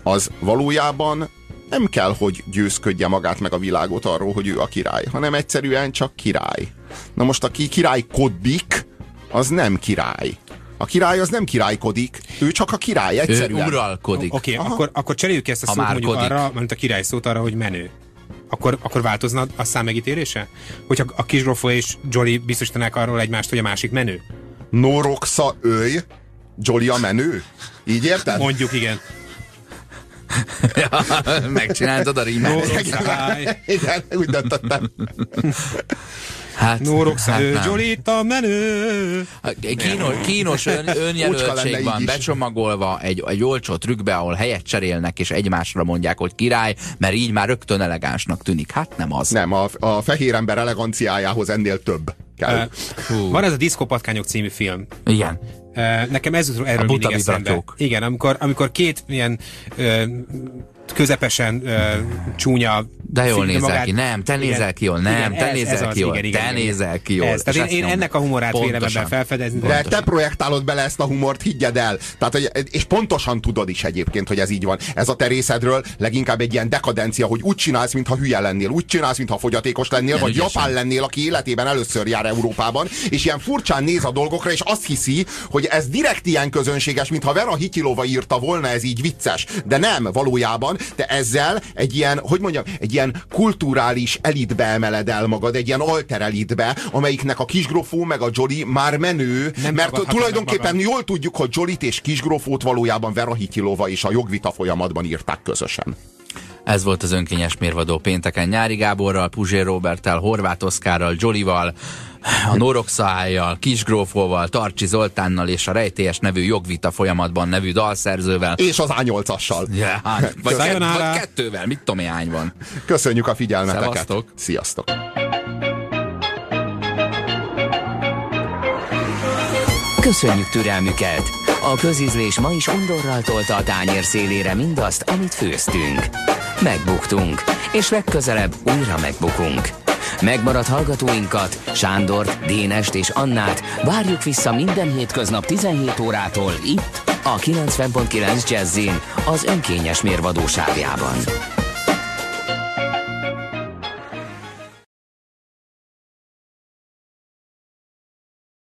az valójában nem kell, hogy győzködje magát meg a világot arról, hogy ő a király, hanem egyszerűen csak király. Na most, aki királykodik, az nem király. A király az nem királykodik, ő csak a király, Ő egyszerűen. uralkodik. Oké, okay, akkor, akkor cseréljük ki ezt a Ha szót mondjuk kodik. arra, mint a király szót arra, hogy menő. Akkor, akkor változna a szám megítélése? Hogyha a kis grofo és Jolly biztosítanák arról egymást, hogy a másik menő? Noroxa ölj, Jolly a menő? Így érted? Mondjuk igen. Megcsináltad a rímet. Igen, úgy döntöttem. Hát, Noroxáj, hát nem. Jolly itt a menő. Kínos, kínos ön, önjelöltség van, becsomagolva egy, egy olcsó trükkbe, ahol helyet cserélnek, és egymásra mondják, hogy király, mert így már rögtön elegánsnak tűnik. Hát nem az. Nem, a, a fehér ember eleganciájához ennél több kell. Uh, van ez a Diszkópatkányok című film. Igen. Uh, nekem ez erről A buta mindig eszembe. Igen, amikor, amikor két ilyen uh, közepesen uh, csúnya De jól nézel ki. Nem, te nézel ki jól. Nem, te ez, nézel ez ki jól. Igen, igen, Te igen. nézel ki jól. Ez, tehát én, én ennek a humorát vélem ebben felfedezni. De pontosan. te projektálod bele ezt a humort, higgyed el. Tehát, hogy, és pontosan tudod is egyébként, hogy ez így van. Ez a te részedről leginkább egy ilyen dekadencia, hogy úgy csinálsz, mintha hülye lennél, úgy csinálsz, mintha fogyatékos lennél, Nem vagy ügyesen. japán lennél, aki életében először jár Európában, és ilyen furcsán néz a dolgokra, és azt hiszi, hogy ez direkt ilyen közönséges, mintha Vera Hitilova írta volna, ez így vicces. De nem, valójában te ezzel egy ilyen, hogy mondjam, egy ilyen kulturális elitbe emeled el magad, egy ilyen alter elitbe, amelyiknek a kisgrofó meg a Jolly már menő, Nem mert tulajdonképpen magad. jól tudjuk, hogy Jolit és kisgrofót valójában Vera Hitilova és a jogvita folyamatban írták közösen. Ez volt az önkényes mérvadó pénteken Nyári Gáborral, Puzsér Roberttel, Horváth Oszkárral, Jolival, a Noroxájjal, Kisgrófóval, Tarcsi Zoltánnal és a Rejtélyes nevű jogvita folyamatban nevű dalszerzővel. És az A8-assal. Ja, hát, vagy, kett, vagy kettővel, mit tudom, hány van. Köszönjük a figyelmeteket. Szevasztok. Sziasztok. Köszönjük türelmüket! A közízlés ma is undorral tolta a tányér szélére mindazt, amit főztünk. Megbuktunk, és legközelebb újra megbukunk. Megmaradt hallgatóinkat, Sándort, Dénest és Annát várjuk vissza minden hétköznap 17 órától itt, a 90.9 Jazzin, az önkényes mérvadóságában.